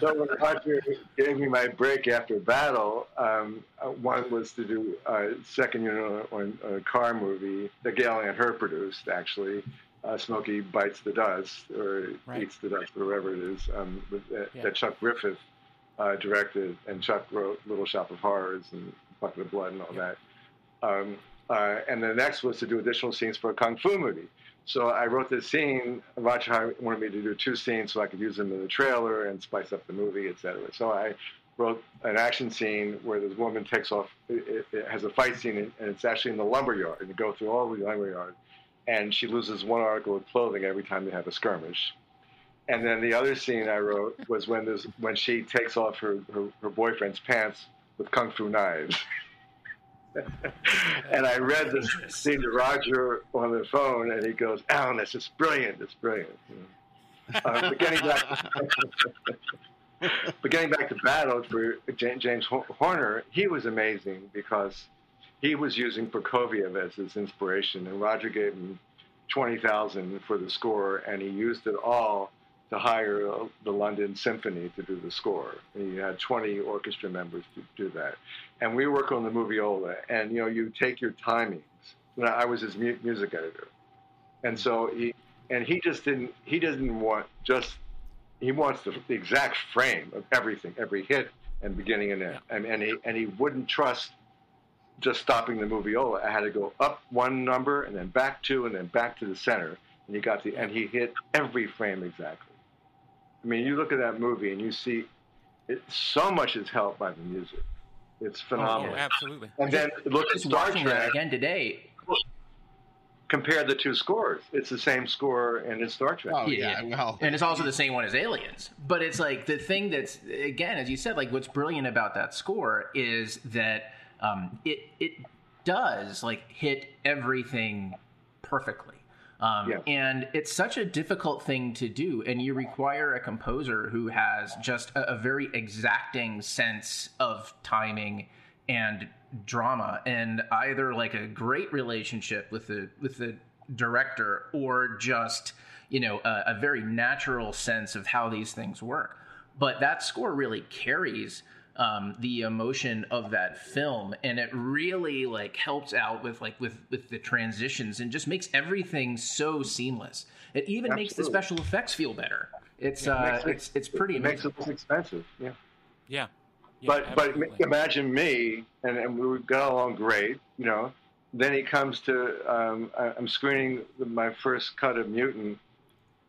so when Roger gave me my break after battle, um, one was to do a second unit on a car movie that Gale Anne Hurd produced, actually. Uh, Smokey Bites the Dust, or right. Eats the Dust, or whatever it is, um, with, uh, yeah. that Chuck Griffith uh, directed, and Chuck wrote Little Shop of Horrors and Bucket of Blood and all yeah. that. Um, uh, and the next was to do additional scenes for a kung fu movie. So I wrote this scene. Roger wanted me to do two scenes so I could use them in the trailer and spice up the movie, etc. So I wrote an action scene where this woman takes off. It, it has a fight scene, and it's actually in the lumber yard. And you go through all the lumber yard, and she loses one article of clothing every time they have a skirmish. And then the other scene I wrote was when there's when she takes off her, her, her boyfriend's pants with kung fu knives. and I read the scene to Roger on the phone, and he goes, "Alan, this is brilliant. It's brilliant." Uh, but getting back, but getting back to battle for James Horner, he was amazing because he was using Prokofiev as his inspiration, and Roger gave him twenty thousand for the score, and he used it all to hire uh, the London Symphony to do the score. And you had 20 orchestra members to do that. And we work on the moviola, and you know, you take your timings. I was his mu- music editor, and so he and he just didn't. He doesn't want just. He wants the, the exact frame of everything, every hit and beginning and end. And, and he and he wouldn't trust just stopping the moviola. I had to go up one number and then back two and then back to the center. And he got the and he hit every frame exactly. I mean, you look at that movie and you see it, so much is helped by the music. It's phenomenal. Oh, yeah, absolutely. And then look at Star Trek that again today. Compare the two scores. It's the same score, and it's Star Trek. Oh yeah, yeah. well, and it's also the same one as Aliens. But it's like the thing that's again, as you said, like what's brilliant about that score is that um, it it does like hit everything perfectly. Um, yeah. And it's such a difficult thing to do, and you require a composer who has just a, a very exacting sense of timing and drama, and either like a great relationship with the with the director, or just you know a, a very natural sense of how these things work. But that score really carries um, the emotion of that film, and it really like helps out with like with with the transitions and just makes everything so seamless. It even Absolutely. makes the special effects feel better. It's yeah, uh, it it's it's pretty. It makes it less expensive. Yeah. Yeah. yeah but absolutely. but imagine me, and, and we got along great. You know, then he comes to um, I'm screening my first cut of Mutant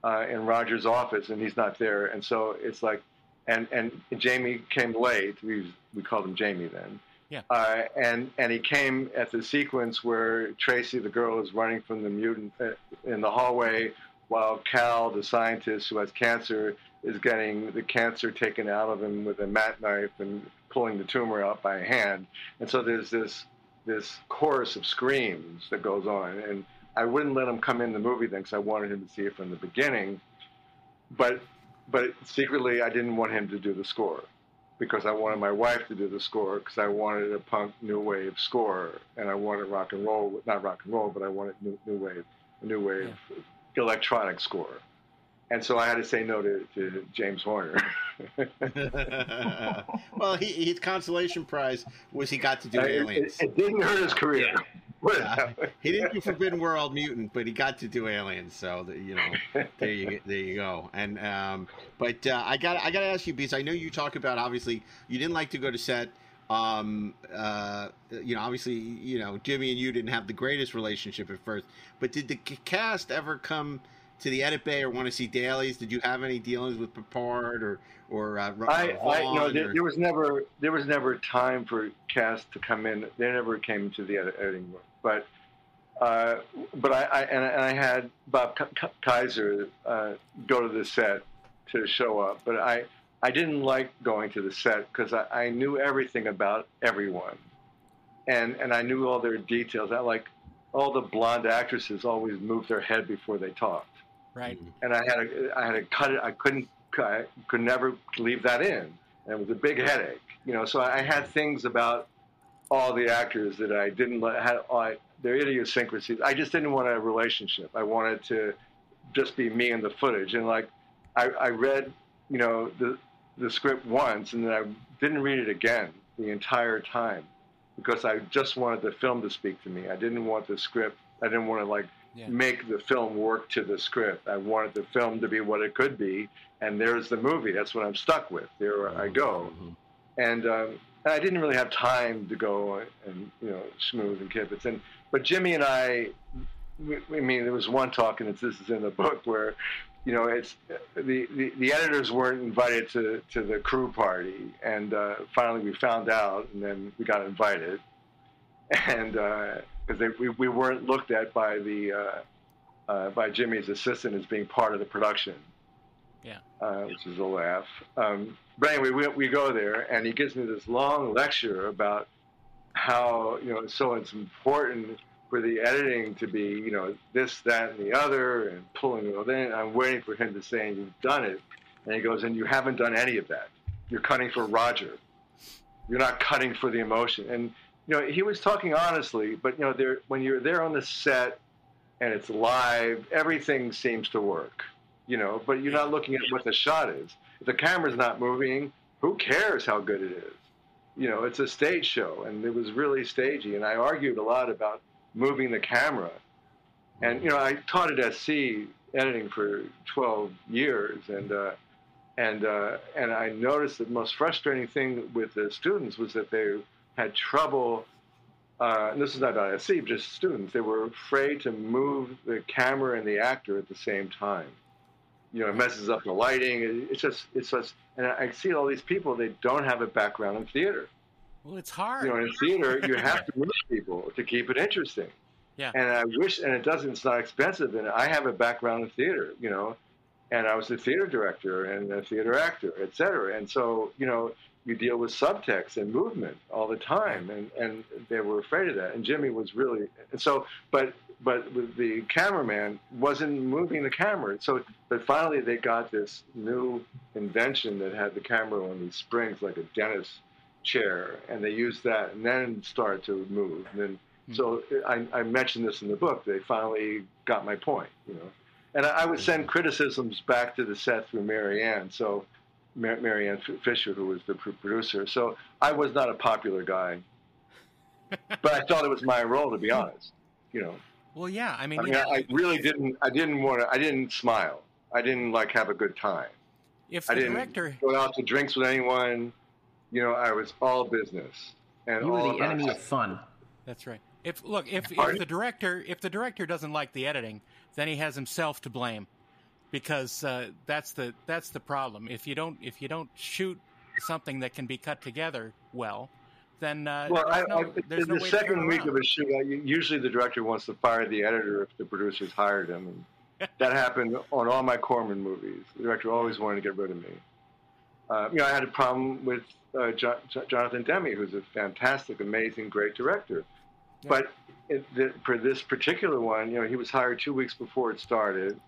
uh, in Roger's office, and he's not there, and so it's like and and Jamie came late. We we called him Jamie then. Yeah. Uh, and and he came at the sequence where Tracy, the girl, is running from the mutant uh, in the hallway, while Cal, the scientist who has cancer, is getting the cancer taken out of him with a mat knife and pulling the tumor out by hand. And so there's this this chorus of screams that goes on. And I wouldn't let him come in the movie then because I wanted him to see it from the beginning. But but secretly, I didn't want him to do the score because I wanted my wife to do the score because I wanted a punk new wave score and I wanted rock and roll, not rock and roll, but I wanted new, new wave, a new wave yeah. electronic score. And so I had to say no to, to James Horner. well, he, his consolation prize was he got to do Aliens. It, it, didn't hurt his career. Yeah. Yeah. he didn't do Forbidden World Mutant, but he got to do Aliens. So you know, there you there you go. And um, but uh, I got I got to ask you because I know you talk about obviously you didn't like to go to set. Um, uh, you know, obviously, you know, Jimmy and you didn't have the greatest relationship at first, but did the cast ever come to the edit bay or want to see dailies? Did you have any dealings with Peppard or or uh, I, I no, there, there, was never there was never time for cast to come in. They never came to the editing room. But uh, but I, I and, and, I had Bob Kaiser uh, go to the set to show up, but I I didn't like going to the set because I, I knew everything about everyone, and and I knew all their details. I like all the blonde actresses always moved their head before they talked. Right. And I had to, I had to cut it. I couldn't I could never leave that in, and it was a big headache. You know, so I had things about all the actors that I didn't let had all, their idiosyncrasies. I just didn't want a relationship. I wanted to just be me in the footage. And like, I, I read, you know, the the script once, and then I didn't read it again the entire time because I just wanted the film to speak to me. I didn't want the script. I didn't want to like yeah. make the film work to the script. I wanted the film to be what it could be, and there's the movie. That's what I'm stuck with. There I go. Mm-hmm. And um, I didn't really have time to go and you know schmooze and kibitz. And but Jimmy and I, we, I mean, there was one talk, and this is in the book where, you know, it's the, the, the editors weren't invited to to the crew party, and uh, finally we found out, and then we got invited, and because uh, we we weren't looked at by the uh, uh, by Jimmy's assistant as being part of the production. Uh, which is a laugh. Um, but anyway, we, we go there, and he gives me this long lecture about how you know so it's important for the editing to be you know this, that, and the other, and pulling it all in. I'm waiting for him to say, "You've done it," and he goes, "And you haven't done any of that. You're cutting for Roger. You're not cutting for the emotion." And you know, he was talking honestly, but you know, there when you're there on the set and it's live, everything seems to work. You know, but you're not looking at what the shot is. If the camera's not moving, who cares how good it is? You know, it's a stage show, and it was really stagey. And I argued a lot about moving the camera. And you know, I taught at SC editing for 12 years, and uh, and uh, and I noticed the most frustrating thing with the students was that they had trouble. Uh, and this is not about SC, just students. They were afraid to move the camera and the actor at the same time you know, it messes up the lighting. It's just, it's just, and I see all these people, they don't have a background in theater. Well, it's hard. You know, in theater, you have to move people to keep it interesting. Yeah. And I wish, and it doesn't, it's not expensive. And I have a background in theater, you know, and I was a theater director and a theater actor, et cetera. And so, you know, you deal with subtext and movement all the time, and, and they were afraid of that. And Jimmy was really and so, but but the cameraman wasn't moving the camera. So, but finally they got this new invention that had the camera on these springs like a dentist chair, and they used that, and then started to move. And then, mm-hmm. so I, I mentioned this in the book. They finally got my point, you know. And I, I would send criticisms back to the set through Marianne. So Marianne Fisher, who was the producer. So I was not a popular guy, but I thought it was my role to be honest. You know. Well, yeah. I mean, I, mean, I, I really didn't. I didn't want to. I didn't smile. I didn't like have a good time. If the I didn't director go out to drinks with anyone, you know, I was all business and you were the enemy of fun. That's right. If look, if, if the director if the director doesn't like the editing, then he has himself to blame because uh, that's the that's the problem. If you don't if you don't shoot something that can be cut together well, then uh, well, there's I, no, I, there's the no way second week around. of a shoot, I, usually the director wants to fire the editor if the producers hired him, and that happened on all my Corman movies. The director always wanted to get rid of me. Uh, you know, I had a problem with uh, jo- Jonathan Demme, who's a fantastic, amazing, great director. Yeah. But it, the, for this particular one, you know, he was hired two weeks before it started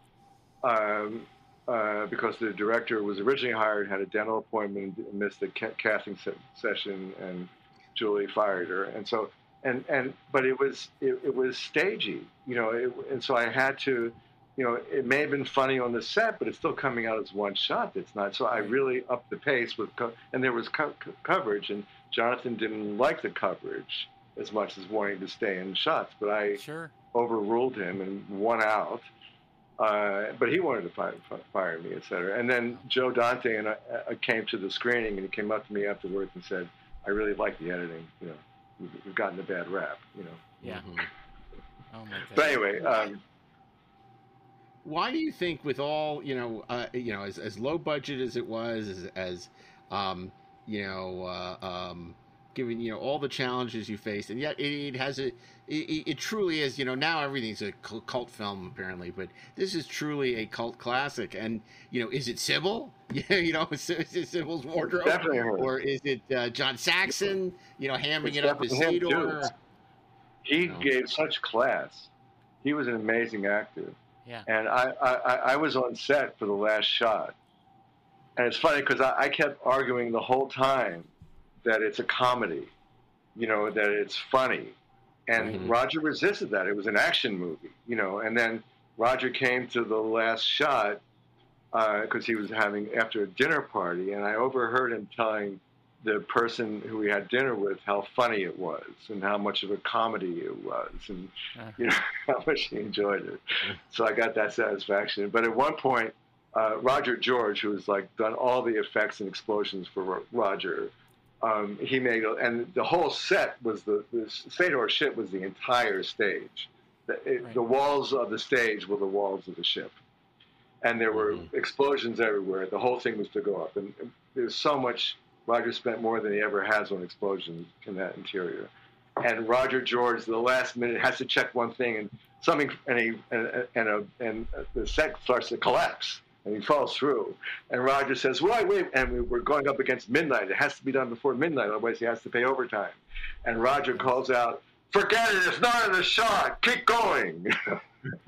um, uh, because the director was originally hired, had a dental appointment, missed the ca- casting se- session, and Julie fired her. And so, and and but it was it, it was stagey, you know, it, and so I had to. You know, it may have been funny on the set, but it's still coming out as one shot. That's not. So I really upped the pace with, co- and there was co- co- coverage, and Jonathan didn't like the coverage as much as wanting to stay in shots. But I Sure. overruled him and won out. Uh, but he wanted to fire, fire me, et cetera. And then Joe Dante and I, I came to the screening, and he came up to me afterwards and said, "I really like the editing. You know, we've, we've gotten a bad rap. You know." Yeah. Mhm. Oh my god. But anyway, um, Why do you think, with all you know, uh, you know, as, as low budget as it was, as, as um, you know, uh, um, given you know all the challenges you faced, and yet it, it has a, it, it truly is. You know, now everything's a cult film apparently, but this is truly a cult classic. And you know, is it Sybil? Yeah, you know, is it Sybil's wardrobe, definitely her. or is it uh, John Saxon? You know, hamming It's it up as definitely him, Sador. too. he gave such class. He was an amazing actor. Yeah. And I, I, I was on set for the last shot. And it's funny because I, I kept arguing the whole time that it's a comedy, you know, that it's funny. And Mhm. Roger resisted that. It was an action movie, you know. And then Roger came to the last shot because he was having after a dinner party, and I overheard him telling the person who we had dinner with how funny it was and how much of a comedy it was, and Uh. you know how much he enjoyed it. So I got that satisfaction. But at one point, uh, Roger George, who has like done all the effects and explosions for Roger, um, he made and the whole set was the the Sador ship was the entire stage. The, it, Right. the walls of the stage were the walls of the ship, and there were Mhm. explosions everywhere. The whole thing was to go up, and there's so much. Roger spent more than he ever has on explosions in that interior. And Roger George, the last minute, has to check one thing, and something, and he, and and, a, and the set starts to collapse, and he falls through. And Roger says, "Wait, wait!" And we- we're going up against midnight. It has to be done before midnight, otherwise he has to pay overtime. And Roger calls out, "Forget it! It's not in the shot. Keep going."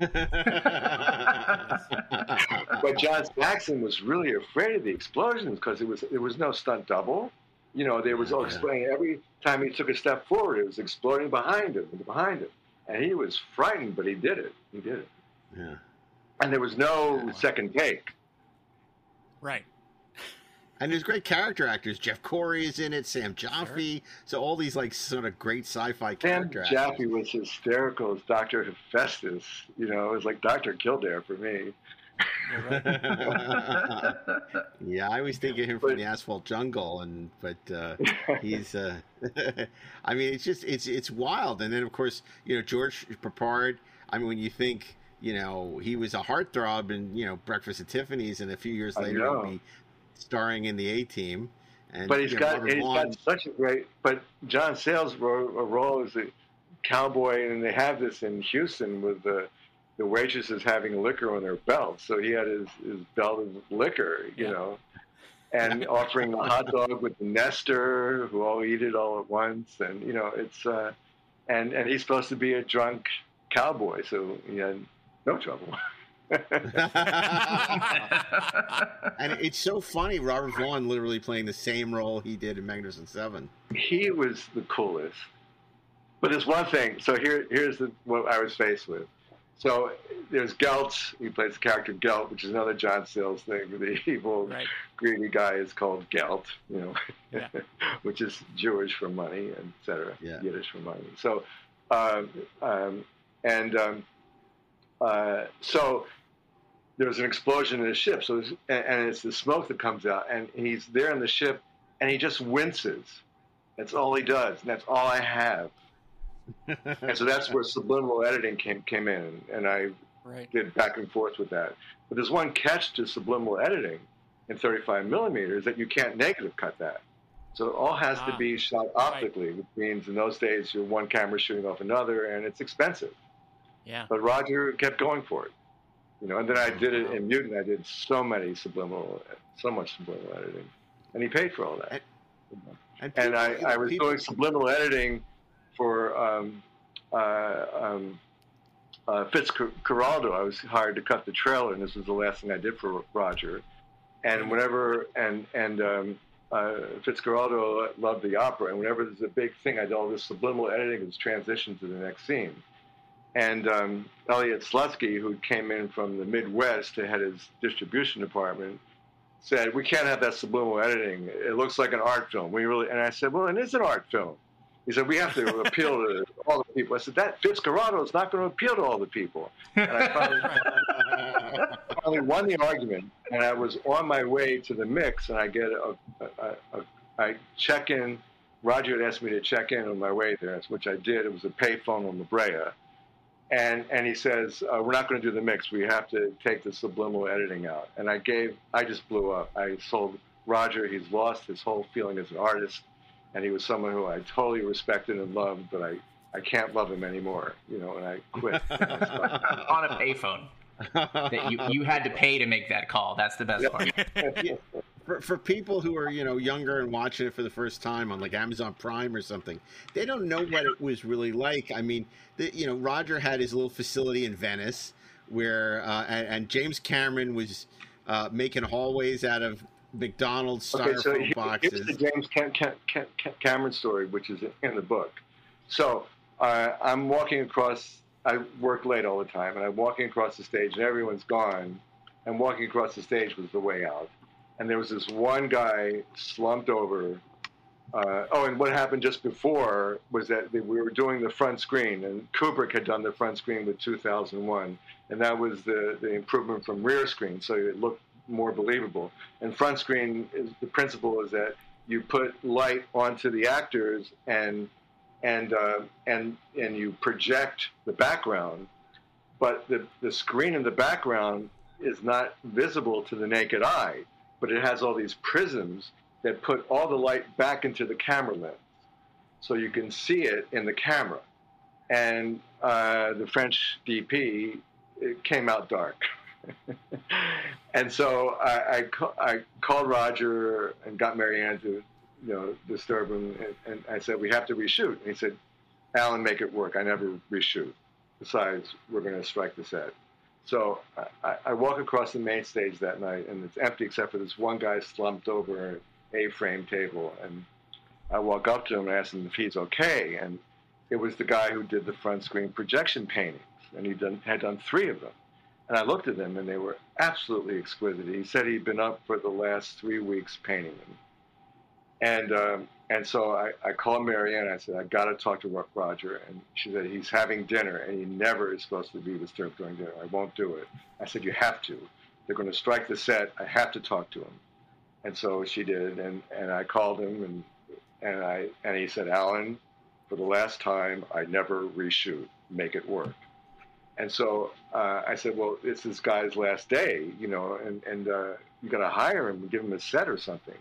but John Saxon was really afraid of the explosions because it was there was no stunt double. You know, there was Yeah. explaining every time he took a step forward, it was exploding behind him and behind him, and he was frightened, but he did it. He did it, yeah. And there was no Yeah. second take. Right. And there's great character actors. Jeff Corey is in it. Sam Jaffe. So all these like sort of great sci-fi Sam character Jaffe actors. was hysterical as Doctor Hephaestus. You know, it was like Doctor Kildare for me. Right. yeah, I always think of him from the Asphalt Jungle, and but uh, he's. Uh, I mean, it's just it's it's wild. And then of course, you know, George Peppard. I mean, when you think. You know, he was a heartthrob in you know Breakfast at Tiffany's, and a few years later he'll be starring in the A Team. And But he's know, got Robert he's Vaughn- got such a great. But John Sayles' role, a role as a cowboy, and they have this in Houston with the the waitresses having liquor on their belts. So he had his, his belt of liquor, you Yeah. know. and offering a hot dog with the Nestor who all eat it all at once, and you know it's uh, and and he's supposed to be a drunk cowboy, so he had no trouble. and it's so funny, Robert Vaughn literally playing the same role he did in Magnificent Seven. He was the coolest. But there's one thing. So here, here's the, what I was faced with. So there's Gelt. He plays the character Gelt, which is another John Sayles thing. The evil, right. greedy guy is called Gelt, you know, yeah. which is Jewish for money, etc. Yeah. Yiddish for money. So, um, um, and um, uh, so there's an explosion in the ship. So, and, and it's the smoke that comes out, and he's there in the ship, and he just winces. That's all he does, and that's all I have and so that's where subliminal editing came came in, and I right. did back and forth with that. But there's one catch to subliminal editing in 35 millimeters that you can't negative cut that. So it all has ah, to be shot optically, right. which means in those days you're one camera shooting off another, and it's expensive. Yeah. But Roger kept going for it, you know. And then I did it in Mutant. I did so many subliminal, so much subliminal editing, and he paid for all that. And, and, and I, I was people, doing subliminal editing for um, uh, um, uh, Fitzcarraldo. I was hired to cut the trailer, and this was the last thing I did for Roger. And whenever and and um, uh, Fitzcarraldo loved the opera, and whenever there's a big thing, I do all this subliminal editing and transition to the next scene. And um, Elliot Slutsky, who came in from the Midwest to head his distribution department, said, "We can't have that subliminal editing. It looks like an art film. We really." And I said, "Well, it is an art film." He said, we have to appeal to all the people. I said, that Fitzcarraldo is not going to appeal to all the people. And I finally, finally, won the argument, and I was on my way to the mix, and I get a, a, a, a I check in. Roger had asked me to check in on my way there, which I did. It was a payphone on La Brea. And, and he says, uh, we're not going to do the mix. We have to take the subliminal editing out. And I gave, I just blew up. I sold Roger. He's lost his whole feeling as an artist and he was someone who I totally respected and loved, but I, I can't love him anymore, you know, and I quit. On a payphone. that you, you had to pay to make that call. That's the best part. For, for people who are you know younger and watching it for the first time on like Amazon Prime or something, they don't know what it was really like. I mean, the, you know, Roger had his little facility in Venice where uh, and, and, James Cameron was uh, making hallways out of McDonald's styrofoam okay, so here, boxes. Here's the James Cam- Cam- Cam- Cameron story, which is in the book. So uh, I'm walking across. I work late all the time, and I'm walking across the stage, and everyone's gone. And walking across the stage was the way out. And there was this one guy slumped over. Uh, oh, and what happened just before was that we were doing the front screen, and Kubrick had done the front screen with 2001, and that was the, the improvement from rear screen, so it looked more believable. And front screen is the principle is that you put light onto the actors and and uh, and and you project the background, but the the screen in the background is not visible to the naked eye, but it has all these prisms that put all the light back into the camera lens, so you can see it in the camera. And uh, the French DP came out dark. and so I, I, I, called Roger and got Marianne to, you know, disturb him. And, and, I said, we have to reshoot. And he said, Alan, make it work. I never reshoot. Besides, we're going to strike the set. So I, I, walk across the main stage that night, and it's empty except for this one guy slumped over an A-frame table. And I walk up to him and ask him if he's okay. And it was the guy who did the front screen projection paintings, and he done, had done three of them. And I looked at them, and they were absolutely exquisite. He said he'd been up for the last three weeks painting them. And um, and so I, I called Marianne. I said, I got to talk to Roger. And she said, he's having dinner, and he never is supposed to be disturbed during dinner. I won't do it. I said, you have to. They're going to strike the set. I have to talk to him. And so she did. And, and I called him, and, and, I, and he said, Alan, for the last time, I never reshoot. Make it work. And so uh, I said, well, it's this guy's last day, you know, and, and uh, you got to hire him and give him a set or something.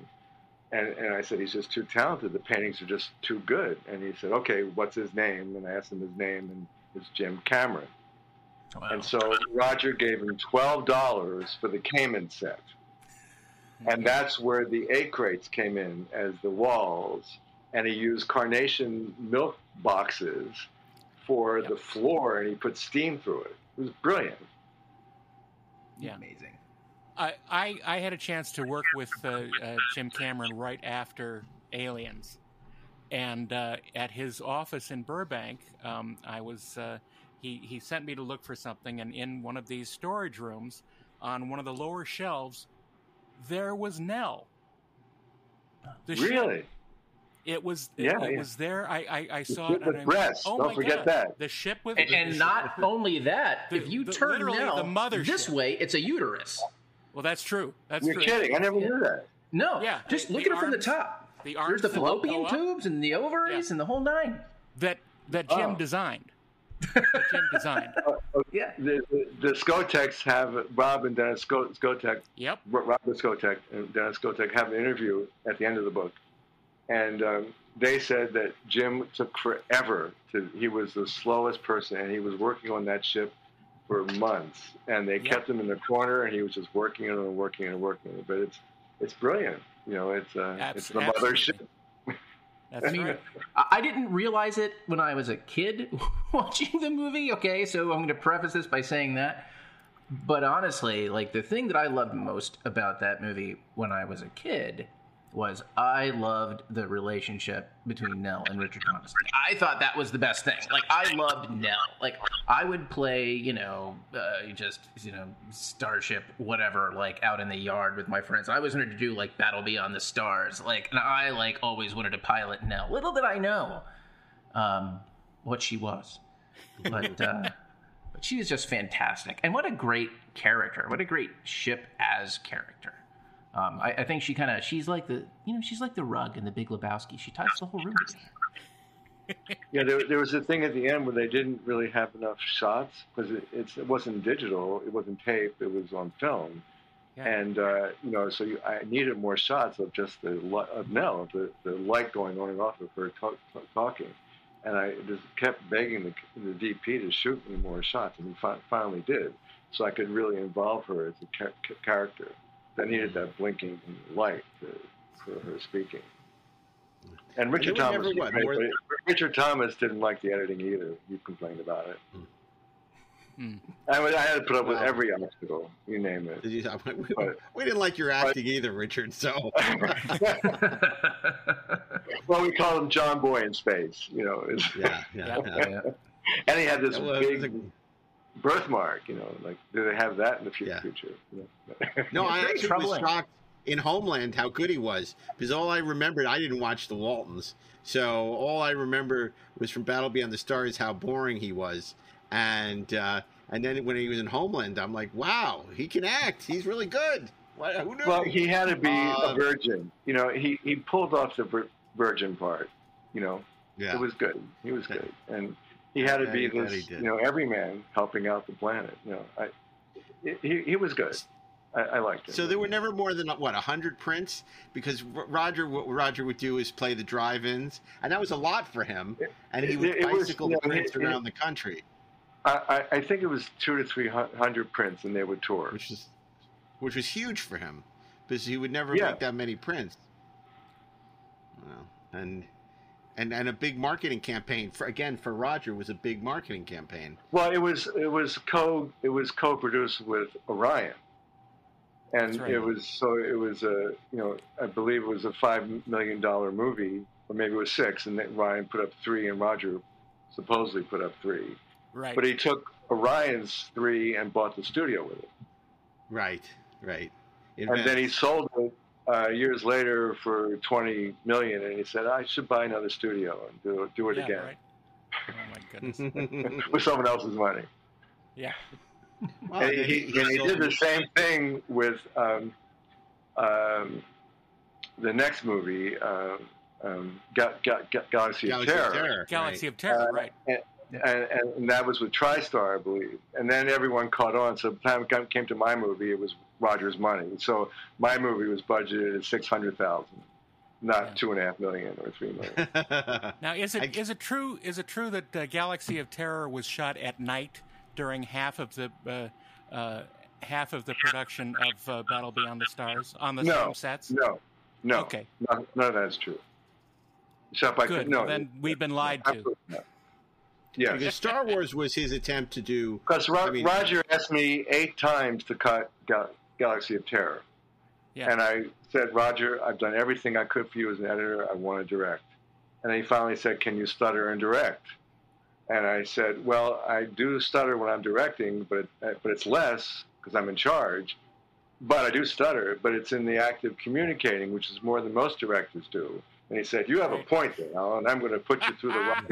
And, and I said, he's just too talented. The paintings are just too good. And he said, okay, what's his name? And I asked him his name, and it's Jim Cameron. Wow. And so Roger gave him $12 for the Kamen set. and that's where the egg crates came in as the walls, and he used carnation milk boxes for Yep. the floor, and he put steam through it. It was brilliant. Yeah. Amazing. I, I, I had a chance to work with uh, uh, Jim Cameron right after Aliens, and uh, at his office in Burbank, um, I was uh, he he sent me to look for something, and in one of these storage rooms, on one of the lower shelves, there was Nell. The ship. really? It was Yeah, it yeah. was there. I I, I The saw ship it. with and I went, breasts. Oh Don't forget God. that. The ship with And, and not only that, The- if you the- turn literally Nell the mothership. this way, it's a uterus. Well, that's true. That's You're true. kidding? I never knew that. No, Yeah, just the- look the at it from the top. The arms There's the fallopian tubes and the ovaries Yeah. and the whole nine. that that Jim Oh. designed. that Jim designed. Yeah. The, the, the Skotaks have Rob and Dennis Sko- Skotak, Yep. Robert Skotak and Dennis Skotak have an interview at the end of the book, and um, they said that Jim took forever to. He was the slowest person, and he was working on that ship for months, and they Yep. kept him in the corner, and he was just working on it and working and working on it. But it's it's brilliant, you know. It's uh, it's the mothership. That's I mean, right. I didn't realize it when I was a kid watching the movie. Okay, so I'm going to preface this by saying that. But honestly, like the thing that I loved most about that movie when I was a kid was I loved the relationship between Nell and Richard Thomas. I thought that was the best thing. Like I loved Nell. Like I would play, you know, uh, just you know, Starship, whatever, like out in the yard with my friends. I always wanted to do like Battle Beyond the Stars, like, and I like always wanted to pilot Nell. Little did I know um, what she was, but uh, but she is just fantastic, and what a great character! What a great ship as character. Um, I, I think she kind of she's like the you know she's like the rug in the Big Lebowski. She ties the whole room together. Yeah, there, there was a thing at the end where they didn't really have enough shots because it, it wasn't digital, it wasn't tape, it was on film, Yeah. and uh, you know, so you, I needed more shots of just the of Nell, the, the light going on and off of her talk, talk, talking, and I just kept begging the, the DP to shoot me more shots, and he fi- finally did, so I could really involve her as a cha- cha- character. I needed that blinking light to, for her speaking. And Richard was Thomas, never, what, but more- Richard Thomas didn't like the editing either. You complained about it. Hmm. I, mean, I had to put up with Wow. every obstacle, you name it. Did you, we, But- we didn't like your acting either, Richard. So well, we call him John Boy in space, you know. Yeah, yeah. Yeah. yeah. And he had this big birthmark, you know. Like, do they have that in the fu- Yeah. future? You know? No, I Very actually was shocked in Homeland how good he was because all I remembered, I didn't watch the Waltons, so all I remember was from Battle Beyond the Stars how boring he was, and uh, and then when he was in Homeland, I'm like, wow, he can act. He's really good. Why, who knew? Well, he had to be Uh, a virgin. You know, he, he pulled off the vir- virgin part. You know, yeah. it was good. He was good, and he had to be this, you know, everyman helping out the planet. You know, I, he, he was good. I, I liked him. So there were never more than what hundred prints because Roger, what Roger would do is play the drive-ins, and that was a lot for him. And he would It- it bicycle you the prints it- it- around the country, I, I, I think it was two to three hundred prints, and they would tour. which was which was huge for him because he would never Yeah. make that many prints. Well, and and and a big marketing campaign for again for Roger was a big marketing campaign. Well, it was it was co it was co-produced with Orion, and right. it was so it was a you know I believe it was a five million dollar movie, or maybe it was six, and then Orion put up three, and Roger supposedly put up three, Right. but he took Orion's three and bought the studio with it, Right, right. and then he sold it uh, years later for twenty million, and he said I should buy another studio and do do it yeah, again Right. Oh my goodness. with someone else's money. Yeah. Well, and then he, and he did the same thing with um, um, the next movie, um, um, Ga- Ga- Ga- Galaxy, Galaxy of of Terror. Terror. Galaxy right. of Terror. Uh, right. And, and, and that was with TriStar, I believe. And then everyone caught on. So by the time it came to my movie, it was Roger's money. So my movie was budgeted at six hundred thousand, not Yeah. two and a half million or three million. Now, is it is I- it true? Is it true that uh, Galaxy of Terror was shot at night during half of the uh, uh, half of the production of uh, Battle Beyond the Stars on the no, same sets? No, no. Okay. None, none of that's true. Except I Good. could, no. then we've been lied to. Absolutely not. Yes. Because Star Wars was his attempt to do. Because Ro- I mean- Roger asked me eight times to cut Gal- Galaxy of Terror. Yeah. And I said, Roger, I've done everything I could for you as an editor. I want to direct. And he finally said, Can you stutter and direct? And I said, Well, I do stutter when I'm directing, but but it's less because I'm in charge. But I do stutter, but it's in the act of communicating, which is more than most directors do. And he said, You have a point there, Alan. I'm going to put you through the right.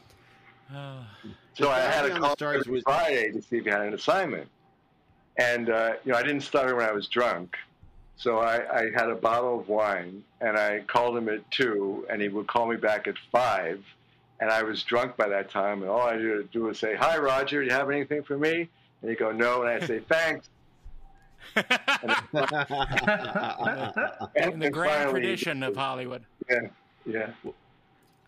Oh, So I had a to Beyond call the Stars every Friday to see if he had an assignment. And, uh, you know, I didn't stutter when I was drunk. So I, I had a bottle of wine and I called him at two and he would call me back at five. And I was drunk by that time. And all I had to do was say, Hi, Roger, do you have anything for me? And he'd go, No. And I'd say, Thanks. And, in the and grand finally- tradition of Hollywood. Yeah. Yeah.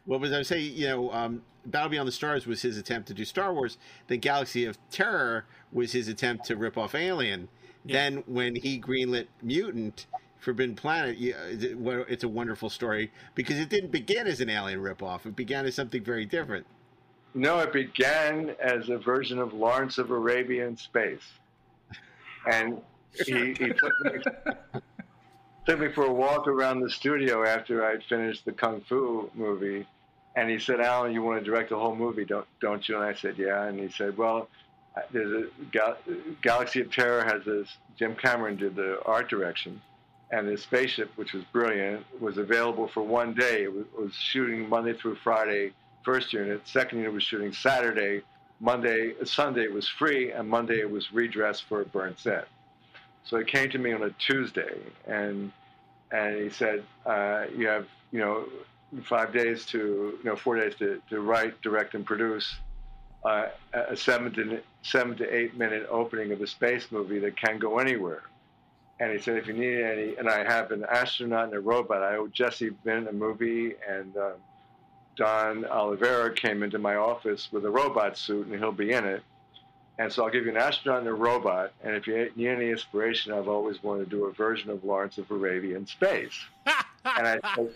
What was I saying? You know, um, Battle Beyond the Stars was his attempt to do Star Wars. The Galaxy of Terror was his attempt to rip off Alien. Yeah. Then when he greenlit Mutant, Forbidden Planet, you- it's a wonderful story because it didn't begin as an Alien ripoff. It began as something very different. No, it began as a version of Lawrence of Arabia in space. And he, he took, me, took me for a walk around the studio after I'd finished the Kung Fu movie. And he said, Alan, you want to direct the whole movie, don't, don't you? And I said, yeah. And he said, well, uh, there's a Gal- Galaxy of Terror has this, Jim Cameron did the art direction. And the spaceship, which was brilliant, was available for one day. It was, was shooting Monday through Friday, first unit. Second unit was shooting Saturday. Monday, Sunday was free, and Monday it was redressed for a burnt set. So he came to me on a Tuesday, and and he said, uh, "You have you know five days to you know four days to, to write, direct, and produce uh, a seven to seven to eight minute opening of a space movie that can go anywhere." And he said, "If you need any, and I have an astronaut and a robot. I owe Jesse Vint a movie, and uh, Don Olivera came into my office with a robot suit, and he'll be in it." And so I'll give you an astronaut and a robot. And if you need any inspiration, I've always wanted to do a version of Lawrence of Arabia in space. and I said,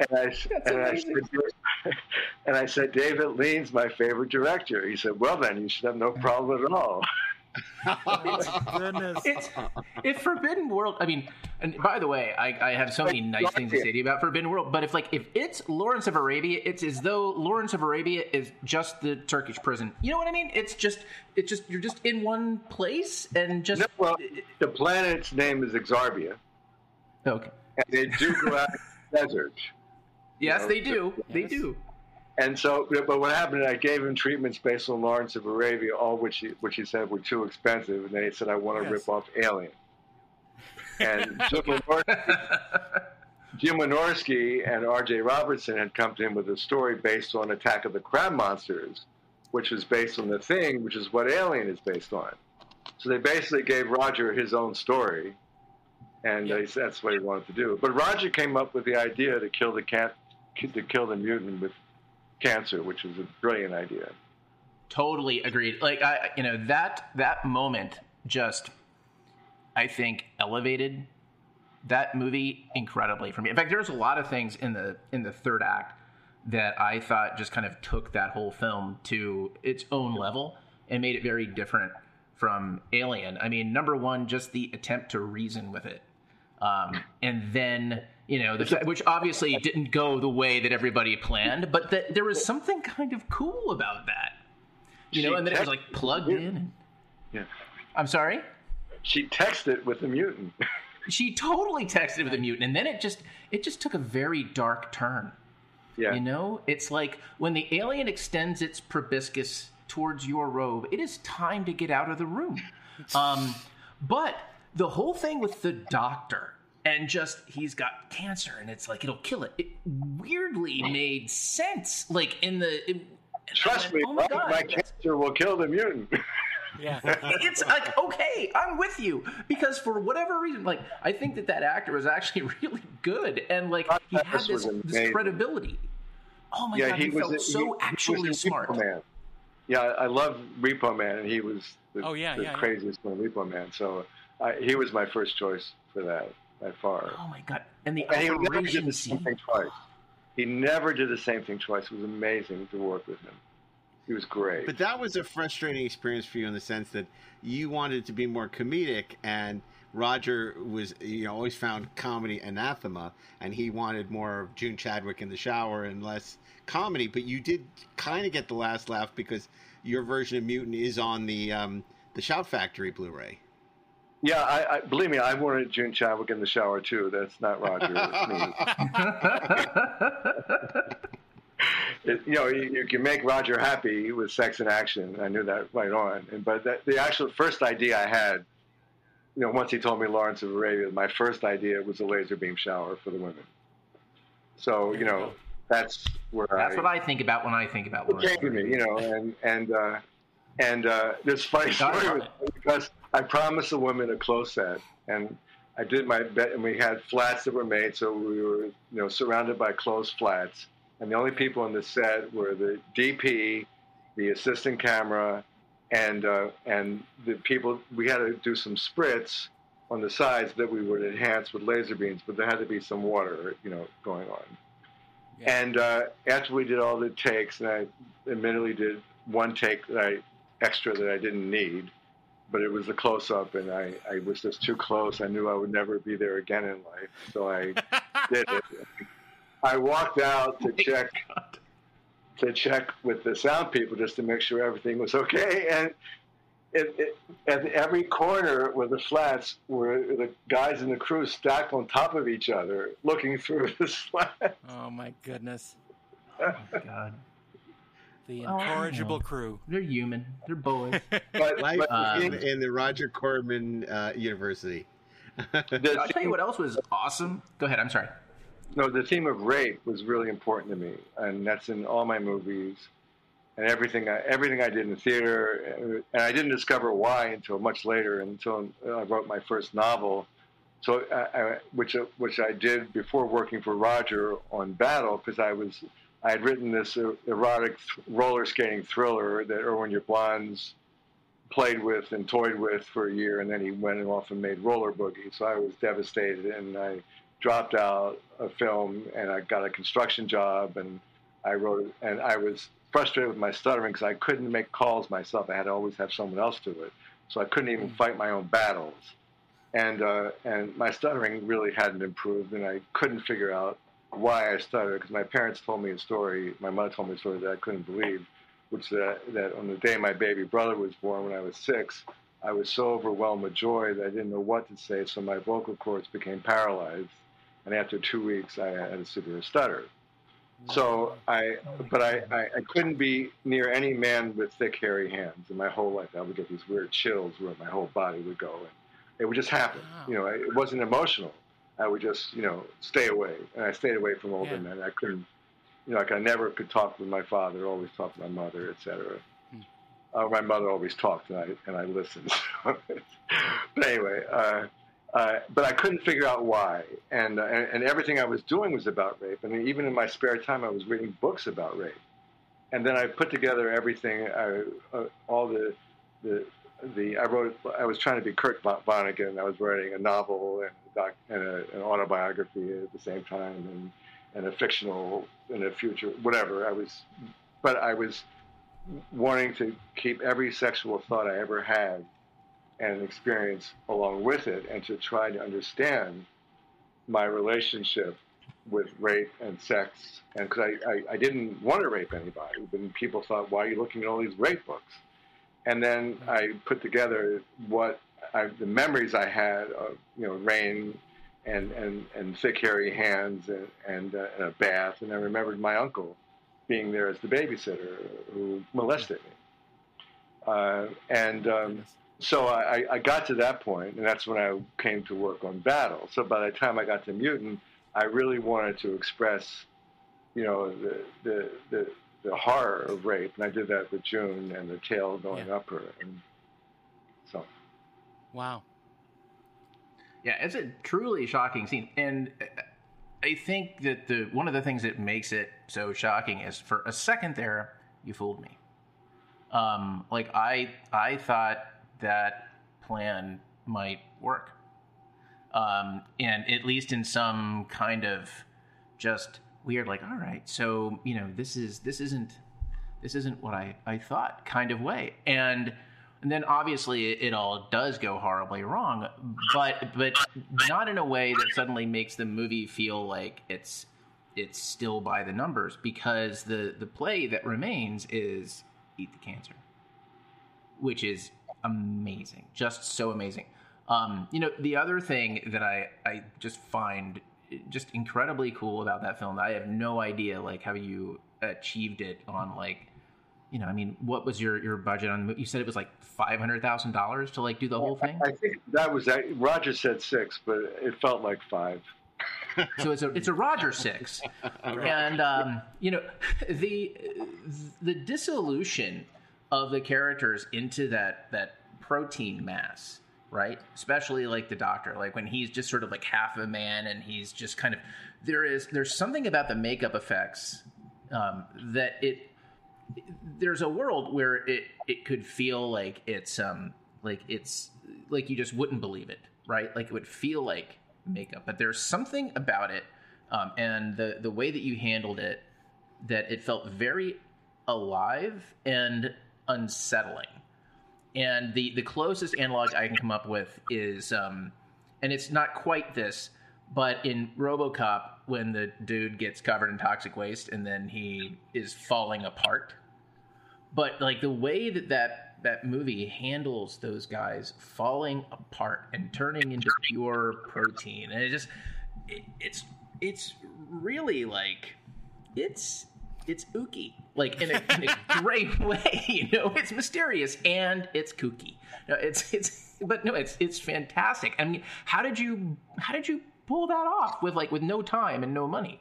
and I, and I, said, and I said, David Lean's my favorite director. He said, well, then you should have no problem at all. Goodness. It's if Forbidden World. I mean, and by the way, I, I have so many nice things to say to you about Forbidden World. But if like if it's Lawrence of Arabia, it's as though Lawrence of Arabia is just the Turkish prison. You know what I mean? It's just it's just you're just in one place and just No, well, the planet's name is Xarbia, okay. and they do go out in the desert. Yes, they do. They Yes. do. And so, but what happened? I gave him treatments based on Lawrence of Arabia, all which he, which he said were too expensive, and then he said, "I want to Yes. rip off Alien." And Jim Wynorski, Jim Wynorski and R.J. Robertson had come to him with a story based on Attack of the Crab Monsters, which was based on The Thing, which is what Alien is based on. So they basically gave Roger his own story, and Yeah. they that's what he wanted to do. But Roger came up with the idea to kill the cat, to kill the mutant with cancer, which is a brilliant idea. Totally agreed. Like I, you know, that that moment just, I think, elevated that movie incredibly for me. In fact, there's a lot of things in the in the third act that I thought just kind of took that whole film to its own level and made it very different from Alien. I mean, number one, just the attempt to reason with it, um, and then you know, the, which obviously didn't go the way that everybody planned, but that there was something kind of cool about that, you know, She and then it was like plugged in. Yeah. I'm sorry. She texted with the mutant. She totally texted with a mutant, and then it just it just took a very dark turn. yeah. You know, it's like when the alien extends its proboscis towards your robe, it is time to get out of the room. Um, but the whole thing with the doctor and just he's got cancer and it's like it'll kill it. It weirdly made sense. Like in the it- Trust and- me, oh my my, God, my cancer will kill the mutant. Yeah. it's like okay i'm with you because for whatever reason like i think that that actor was actually really good and like he had This this, was this amazing. credibility oh my yeah, god he, he, was felt a- so he- he actually was a smart Superman. yeah, I love Repo Man, and he was the, oh, yeah, the yeah, craziest yeah. one, Repo Man. So I, he was my first choice for that by far. Oh my god! And the and he never did the same thing twice. He never did the same thing twice. It was amazing to work with him. He was great. But that was a frustrating experience for you in the sense that you wanted to be more comedic and Roger was, you know, always found comedy anathema, and he wanted more of June Chadwick in the shower and less comedy. But you did kind of get the last laugh because your version of Mutant is on the um, the Shout Factory Blu-ray. Yeah, I, I, believe me, I wanted June Chadwick in the shower too. That's not Roger. it, you know, you, you, can make Roger happy with sex and action. I knew that right on. And, but that, the actual first idea I had you know, once he told me Lawrence of Arabia, my first idea was a laser beam shower for the women. So you know, that's where that's I, what I think about when I think about Lawrence. Came to me, you know, and and uh, and uh, this funny story because I promised the women a close set, and I did my bet, and we had flats that were made, so we were you know surrounded by closed flats, and the only people on the set were the DP, the assistant camera, and uh, and the people we had to do some spritz on the sides that we would enhance with laser beams, but there had to be some water, you know, going on. Yeah. And uh, after we did all the takes, and I admittedly did one take that I extra that I didn't need, but it was a close up, and I, I was just too close. I knew I would never be there again in life, so I did it. I walked out to oh check God to check with the sound people just to make sure everything was okay. And it, it, at every corner where the flats were the guys in the crew stacked on top of each other, looking through the slats. Oh my goodness! Oh my god! The incorrigible oh, crew. They're human. They're boys. but, but um, in, in, the Roger Corman uh, University. I'll tell you what else was awesome. Go ahead. I'm sorry no, the theme of rape was really important to me, and that's in all my movies and everything. I, everything I did in the theater, and I didn't discover why until much later, until I wrote my first novel. So, I, I, which which I did before working for Roger on Battle, because I was I had written this erotic roller skating thriller that Irwin Yablans played with and toyed with for a year, and then he went off and made Roller Boogie. So I was devastated, and I dropped out of film and I got a construction job and I wrote and I was frustrated with my stuttering because I couldn't make calls myself. I had to always have someone else do it, so I couldn't even fight my own battles. And uh, and my stuttering really hadn't improved, and I couldn't figure out why I stuttered because my parents told me a story. My mother told me a story that I couldn't believe, which that that on the day my baby brother was born, when I was six, I was so overwhelmed with joy that I didn't know what to say, so my vocal cords became paralyzed and after two weeks, I had a severe stutter. Mm. So I, but I, I, I, couldn't be near any man with thick, hairy hands. In my whole life, I would get these weird chills where my whole body would go, and it would just happen. Wow. You know, it wasn't emotional. I would just, you know, stay away, and I stayed away from older yeah. men. I couldn't, you know, like I never could talk with my father. Always talk to my mother, etc. Hmm. Uh, my mother always talked, and I and I listened. but anyway. Uh, uh, but I couldn't figure out why, and, uh, and, and everything I was doing was about rape. I mean, even in my spare time, I was reading books about rape, and then I put together everything, I, uh, all the, the the I wrote. I was trying to be Kurt Vonnegut. And I was writing a novel and, doc, and a, an autobiography at the same time, and and a fictional in a future whatever. I was, but I was wanting to keep every sexual thought I ever had and experience along with it, and to try to understand my relationship with rape and sex. And because I, I, I, didn't want to rape anybody, but people thought, why are you looking at all these rape books? And then I put together what I, the memories I had of, you know, rain and, and, and thick, hairy hands and, and, uh, and a bath. And I remembered my uncle being there as the babysitter who molested me. Uh, and um, so I, I, got to that point, and that's when I came to work on Battle. So by the time I got to Mutant, I really wanted to express, you know, the the the, the horror of rape, and I did that with June and the tail going yeah. up her, and so. Wow. Yeah, it's a truly shocking scene, and I think that the one of the things that makes it so shocking is for a second there, you fooled me. Um, like I I thought that plan might work, um, and at least in some kind of just weird like all right so you know this is this isn't this isn't what I, I thought kind of way. And and then obviously it, it, all does go horribly wrong but but not in a way that suddenly makes the movie feel like it's it's still by the numbers because the the play that remains is eat the cancer which is amazing just so amazing. Um, you know the other thing that i i just find just incredibly cool about that film. I have no idea like how you achieved it on like you know, I mean, what was your your budget on? You said it was like five hundred thousand dollars to like do the whole thing. I think that was Roger said six, but it felt like five. so it's a it's a Roger six, and um, you know the the dissolution of the characters into that that protein mass right? Especially like the doctor, like when he's just sort of like half a man and he's just kind of there is there's something about the makeup effects um, that it there's a world where it it could feel like it's um like it's like you just wouldn't believe it, right? Like it would feel like makeup, but there's something about it um, and the the way that you handled it that it felt very alive and unsettling and the the closest analog I can come up with is, um, and it's not quite this, but in RoboCop, when the dude gets covered in toxic waste and then he is falling apart, but like the way that that that movie handles those guys falling apart and turning into pure protein, and it just it, it's it's really like it's it's ooky, like in a, in a great way. You know, it's mysterious and it's kooky. No, it's it's, but no, it's it's fantastic. I mean, how did you how did you pull that off with like with no time and no money?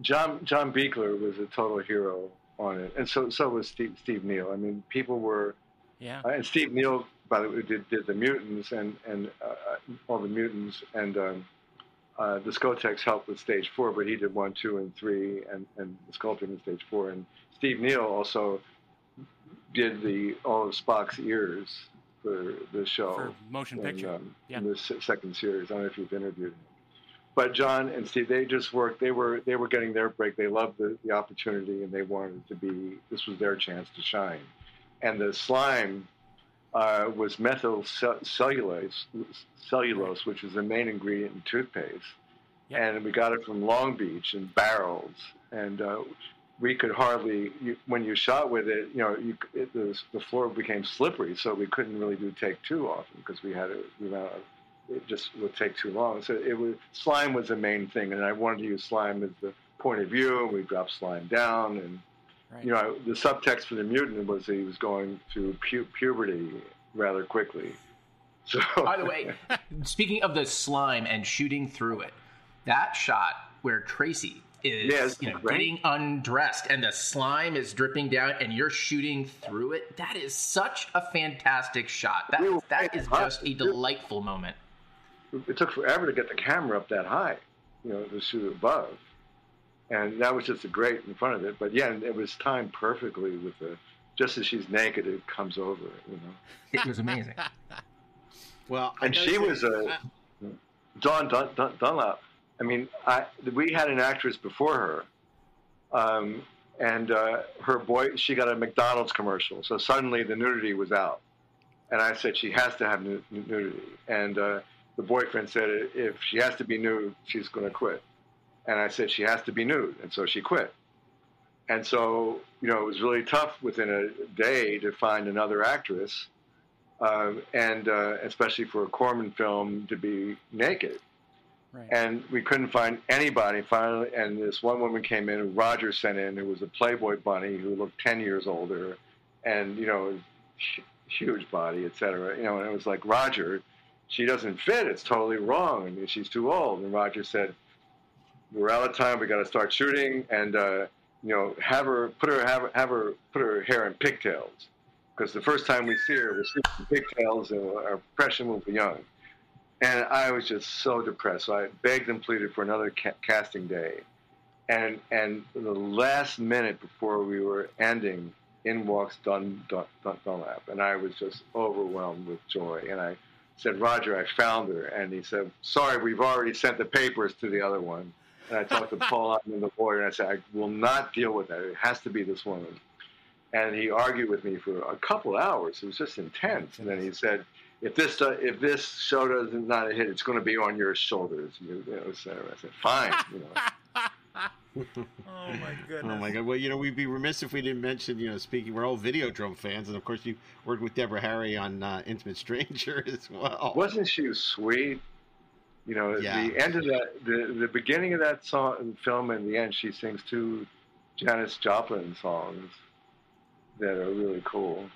John John Buechler was a total hero on it, and so so was Steve Steve Neill. I mean, people were, yeah. Uh, and Steve Neill, by the way, did, did the mutants and and uh, all the mutants and. Um, uh, the Skotaks helped with stage four, but he did one, two, and three, and, and the sculpting in stage four. And Steve Neill also did the all of Spock's ears for the show. For motion in, picture. Um, yeah. In the second series. I don't know if you've interviewed him. But John and Steve, they just worked. They were they were getting their break. They loved the, the opportunity, and they wanted to be. This was their chance to shine. And the slime uh, was methyl cellulose, cellulose, which is the main ingredient in toothpaste. Yep. And we got it from Long Beach in barrels. And uh, we could hardly, you, when you shot with it, you know, you, it, the, the floor became slippery, so we couldn't really do take two often because we had to, we ran out it just would take too long. So it was slime was the main thing, and I wanted to use slime as the point of view. And we dropped slime down, and Right. You know, the subtext for the mutant was he was going through pu- puberty rather quickly. So, by the way, speaking of the slime and shooting through it, that shot where Tracy is yes, you know, getting undressed and the slime is dripping down and you're shooting through it, that is such a fantastic shot. That that is just a delightful moment. It took forever to get the camera up that high, you know, to shoot above and that was just a great in front of it. But yeah, it was timed perfectly with the just as she's naked, it comes over. You know, it was amazing. well, and she was a Dawn Dun, Dun, Dunlap. I mean, I, we had an actress before her, um, and uh, her boy. She got a McDonald's commercial, so suddenly the nudity was out, and I said she has to have nudity, and uh, the boyfriend said if she has to be nude, she's going to quit. And I said, she has to be nude. And so she quit. And so, you know, it was really tough within a day to find another actress, um, and uh, especially for a Corman film to be naked. Right. And we couldn't find anybody. Finally, and this one woman came in, Roger sent in, who was a Playboy bunny who looked 10 years older, and, you know, huge body, et cetera. You know, and it was like, Roger, she doesn't fit. It's totally wrong. I mean, she's too old. And Roger said, we're out of time. We got to start shooting, and uh, you know, have her put her have, have her put her hair in pigtails, because the first time we see her, we'll see her pigtails, and our impression will be young. And I was just so depressed. So I begged and pleaded for another ca- casting day, and and the last minute before we were ending, in walks Dun, Dun, Dun, Dunlap, and I was just overwhelmed with joy. And I said, Roger, I found her. And he said, Sorry, we've already sent the papers to the other one. And I talked to Paul in the board, and I said, I will not deal with that. It has to be this woman. And he argued with me for a couple hours. It was just intense. And then he said, if this uh, if this show doesn't not a hit, it's going to be on your shoulders. You know, so I said, fine. You know. oh my goodness. Oh my god. Well, you know, we'd be remiss if we didn't mention, you know, speaking, we're all video drum fans, and of course, you worked with Deborah Harry on uh, Intimate Stranger as well. Wasn't she sweet? You know, Yeah. the end of that, the the beginning of that song film, and the end, she sings two Janis Joplin songs that are really cool.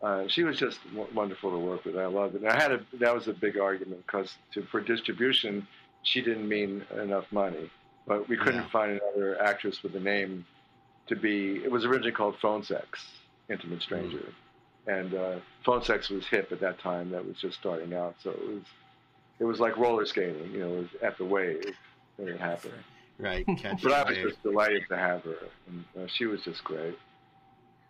Uh, she was just w- wonderful to work with. I loved it. And I had a that was a big argument because for distribution, she didn't mean enough money, but we couldn't Yeah. find another actress with a name to be. It was originally called Phone Sex, Intimate Stranger, and uh, Phone Sex was hip at that time. That was just starting out, so it was it was like roller skating. You know, it was at the wave when it happened. Right. Catch But I was just delighted to have her, and uh, she was just great.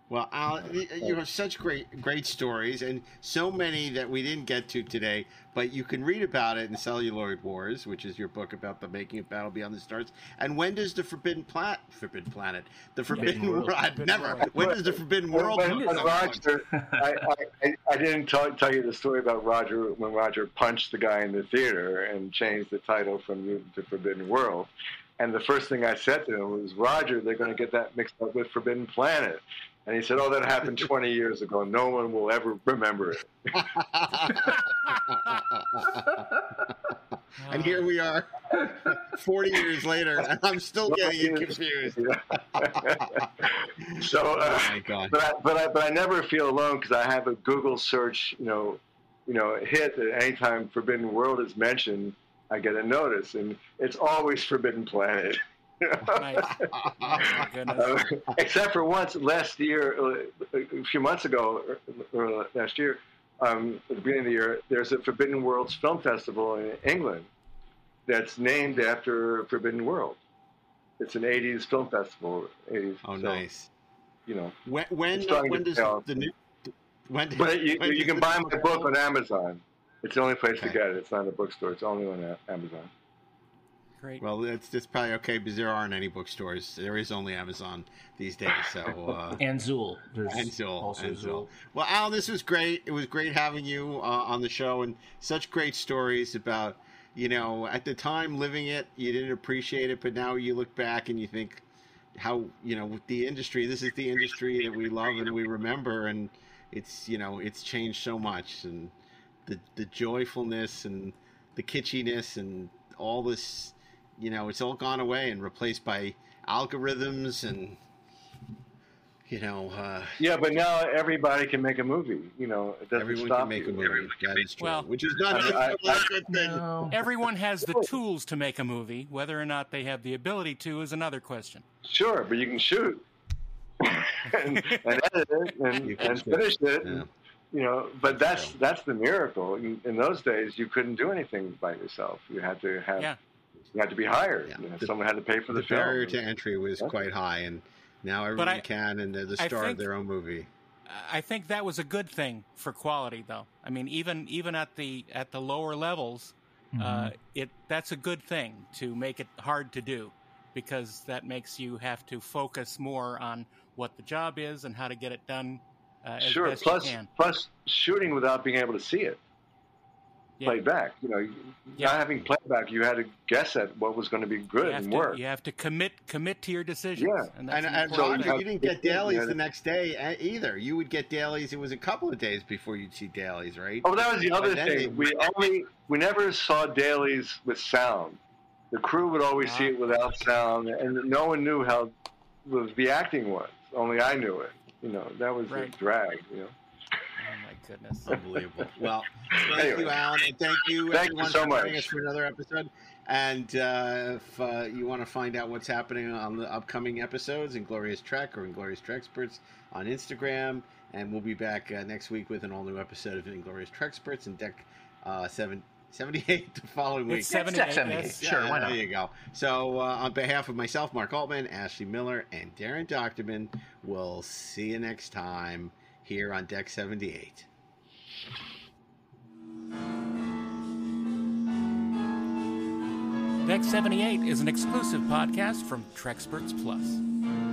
Well, Al, you have such great, great stories, and so many that we didn't get to today. But you can read about it in Celluloid Wars, which is your book about the making of Battle Beyond the Stars. And when does the Forbidden Planet, Forbidden Planet, the Forbidden World. World, I'd Forbidden never. World. When does the Forbidden World? when, come when out? Roger, I, I, I didn't tell, tell you the story about Roger when Roger punched the guy in the theater and changed the title from Mutant to Forbidden World. And the first thing I said to him was, Roger, they're going to get that mixed up with Forbidden Planet. And he said, Oh, that happened 20 years ago. No one will ever remember it. and here we are, forty years later, and I'm still getting confused. so, uh, Oh my god! but I, but I, but I never feel alone because I have a Google search, you know, you know, hit that anytime Forbidden World is mentioned, I get a notice, and it's always Forbidden Planet. Nice. Oh. Uh, except for once last year, uh, a few months ago, or, or last year, um, at the beginning of the year, there's a Forbidden Worlds Film Festival in England that's named after Forbidden World. It's an 80s film festival. 80s. Oh, so, nice. You know, When when It's starting when does pay the new when but you, when you can buy new my book on Amazon. It's the only place to get it. It's not in a bookstore. It's only on Amazon. Great. Well, it's it's probably okay because there aren't any bookstores. There is only Amazon these days. So uh, And Zool. There's and Zool, also and Zool. Zool. Well, Al, this was great. It was great having you uh, on the show, and such great stories about you know at the time living it. You didn't appreciate it, but now you look back and you think how you know with the industry. This is the industry that we love and we remember, and it's you know it's changed so much, and the the joyfulness and the kitschiness and all this you know it's all gone away and replaced by algorithms and you know uh, Yeah, but now everybody can make a movie. You know, it doesn't everyone stop can make you. a movie that is true Well- which is not I- I- necessarily a good No. Everyone has the tools to make a movie. Whether or not they have the ability to is another question. Sure, but you can shoot and, and edit it and, and finish it. Yeah. And, you know, but that's true. that's the miracle. In, in those days, you couldn't do anything by yourself. You had to have Yeah. You had to be hired. Yeah. You know, The- someone had to pay for the, the film. barrier to entry was Yeah. quite high and now everyone I- can and they're the I star of their own movie I think that was a good thing for quality, though. I mean, even even at the at the lower levels, uh, Mhm. it that's a good thing to make it hard to do, because that makes you have to focus more on what the job is and how to get it done uh, as sure. best Plus, you can. plus shooting without being able to see it Yeah. played back. You know, Yeah. not having playback, you had to guess at what was going to be good You have and to work. you have to commit commit to your decisions. Yeah. and, and, and important. So Roger, you you didn't get dailies the next day uh, either. You would get dailies. It was a couple of days before you'd see dailies, right? Oh, that was the other And then they- thing. We only we never saw dailies with sound. The crew would always see it without sound, and no one knew how the, the acting was. Only I knew it. You know, that was Right. the drag. You know. My goodness. Unbelievable. Well, thank Anyway. you, Allan, and thank you, Thank you everyone, so for joining us for another episode. And uh, if uh, you want to find out what's happening on the upcoming episodes, Inglorious Trek or Inglorious Treksperts on Instagram, and we'll be back uh, next week with an all new episode of Inglorious Treksperts and Deck uh, Seven 78 the following week. It's 78. 78. yes. Sure, why not? There you go. So, uh, on behalf of myself, Mark Altman, Ashley Miller, and Daren Dochterman, we'll see you next time here on Deck 78. Deck 78 is an exclusive podcast from Treksperts Plus.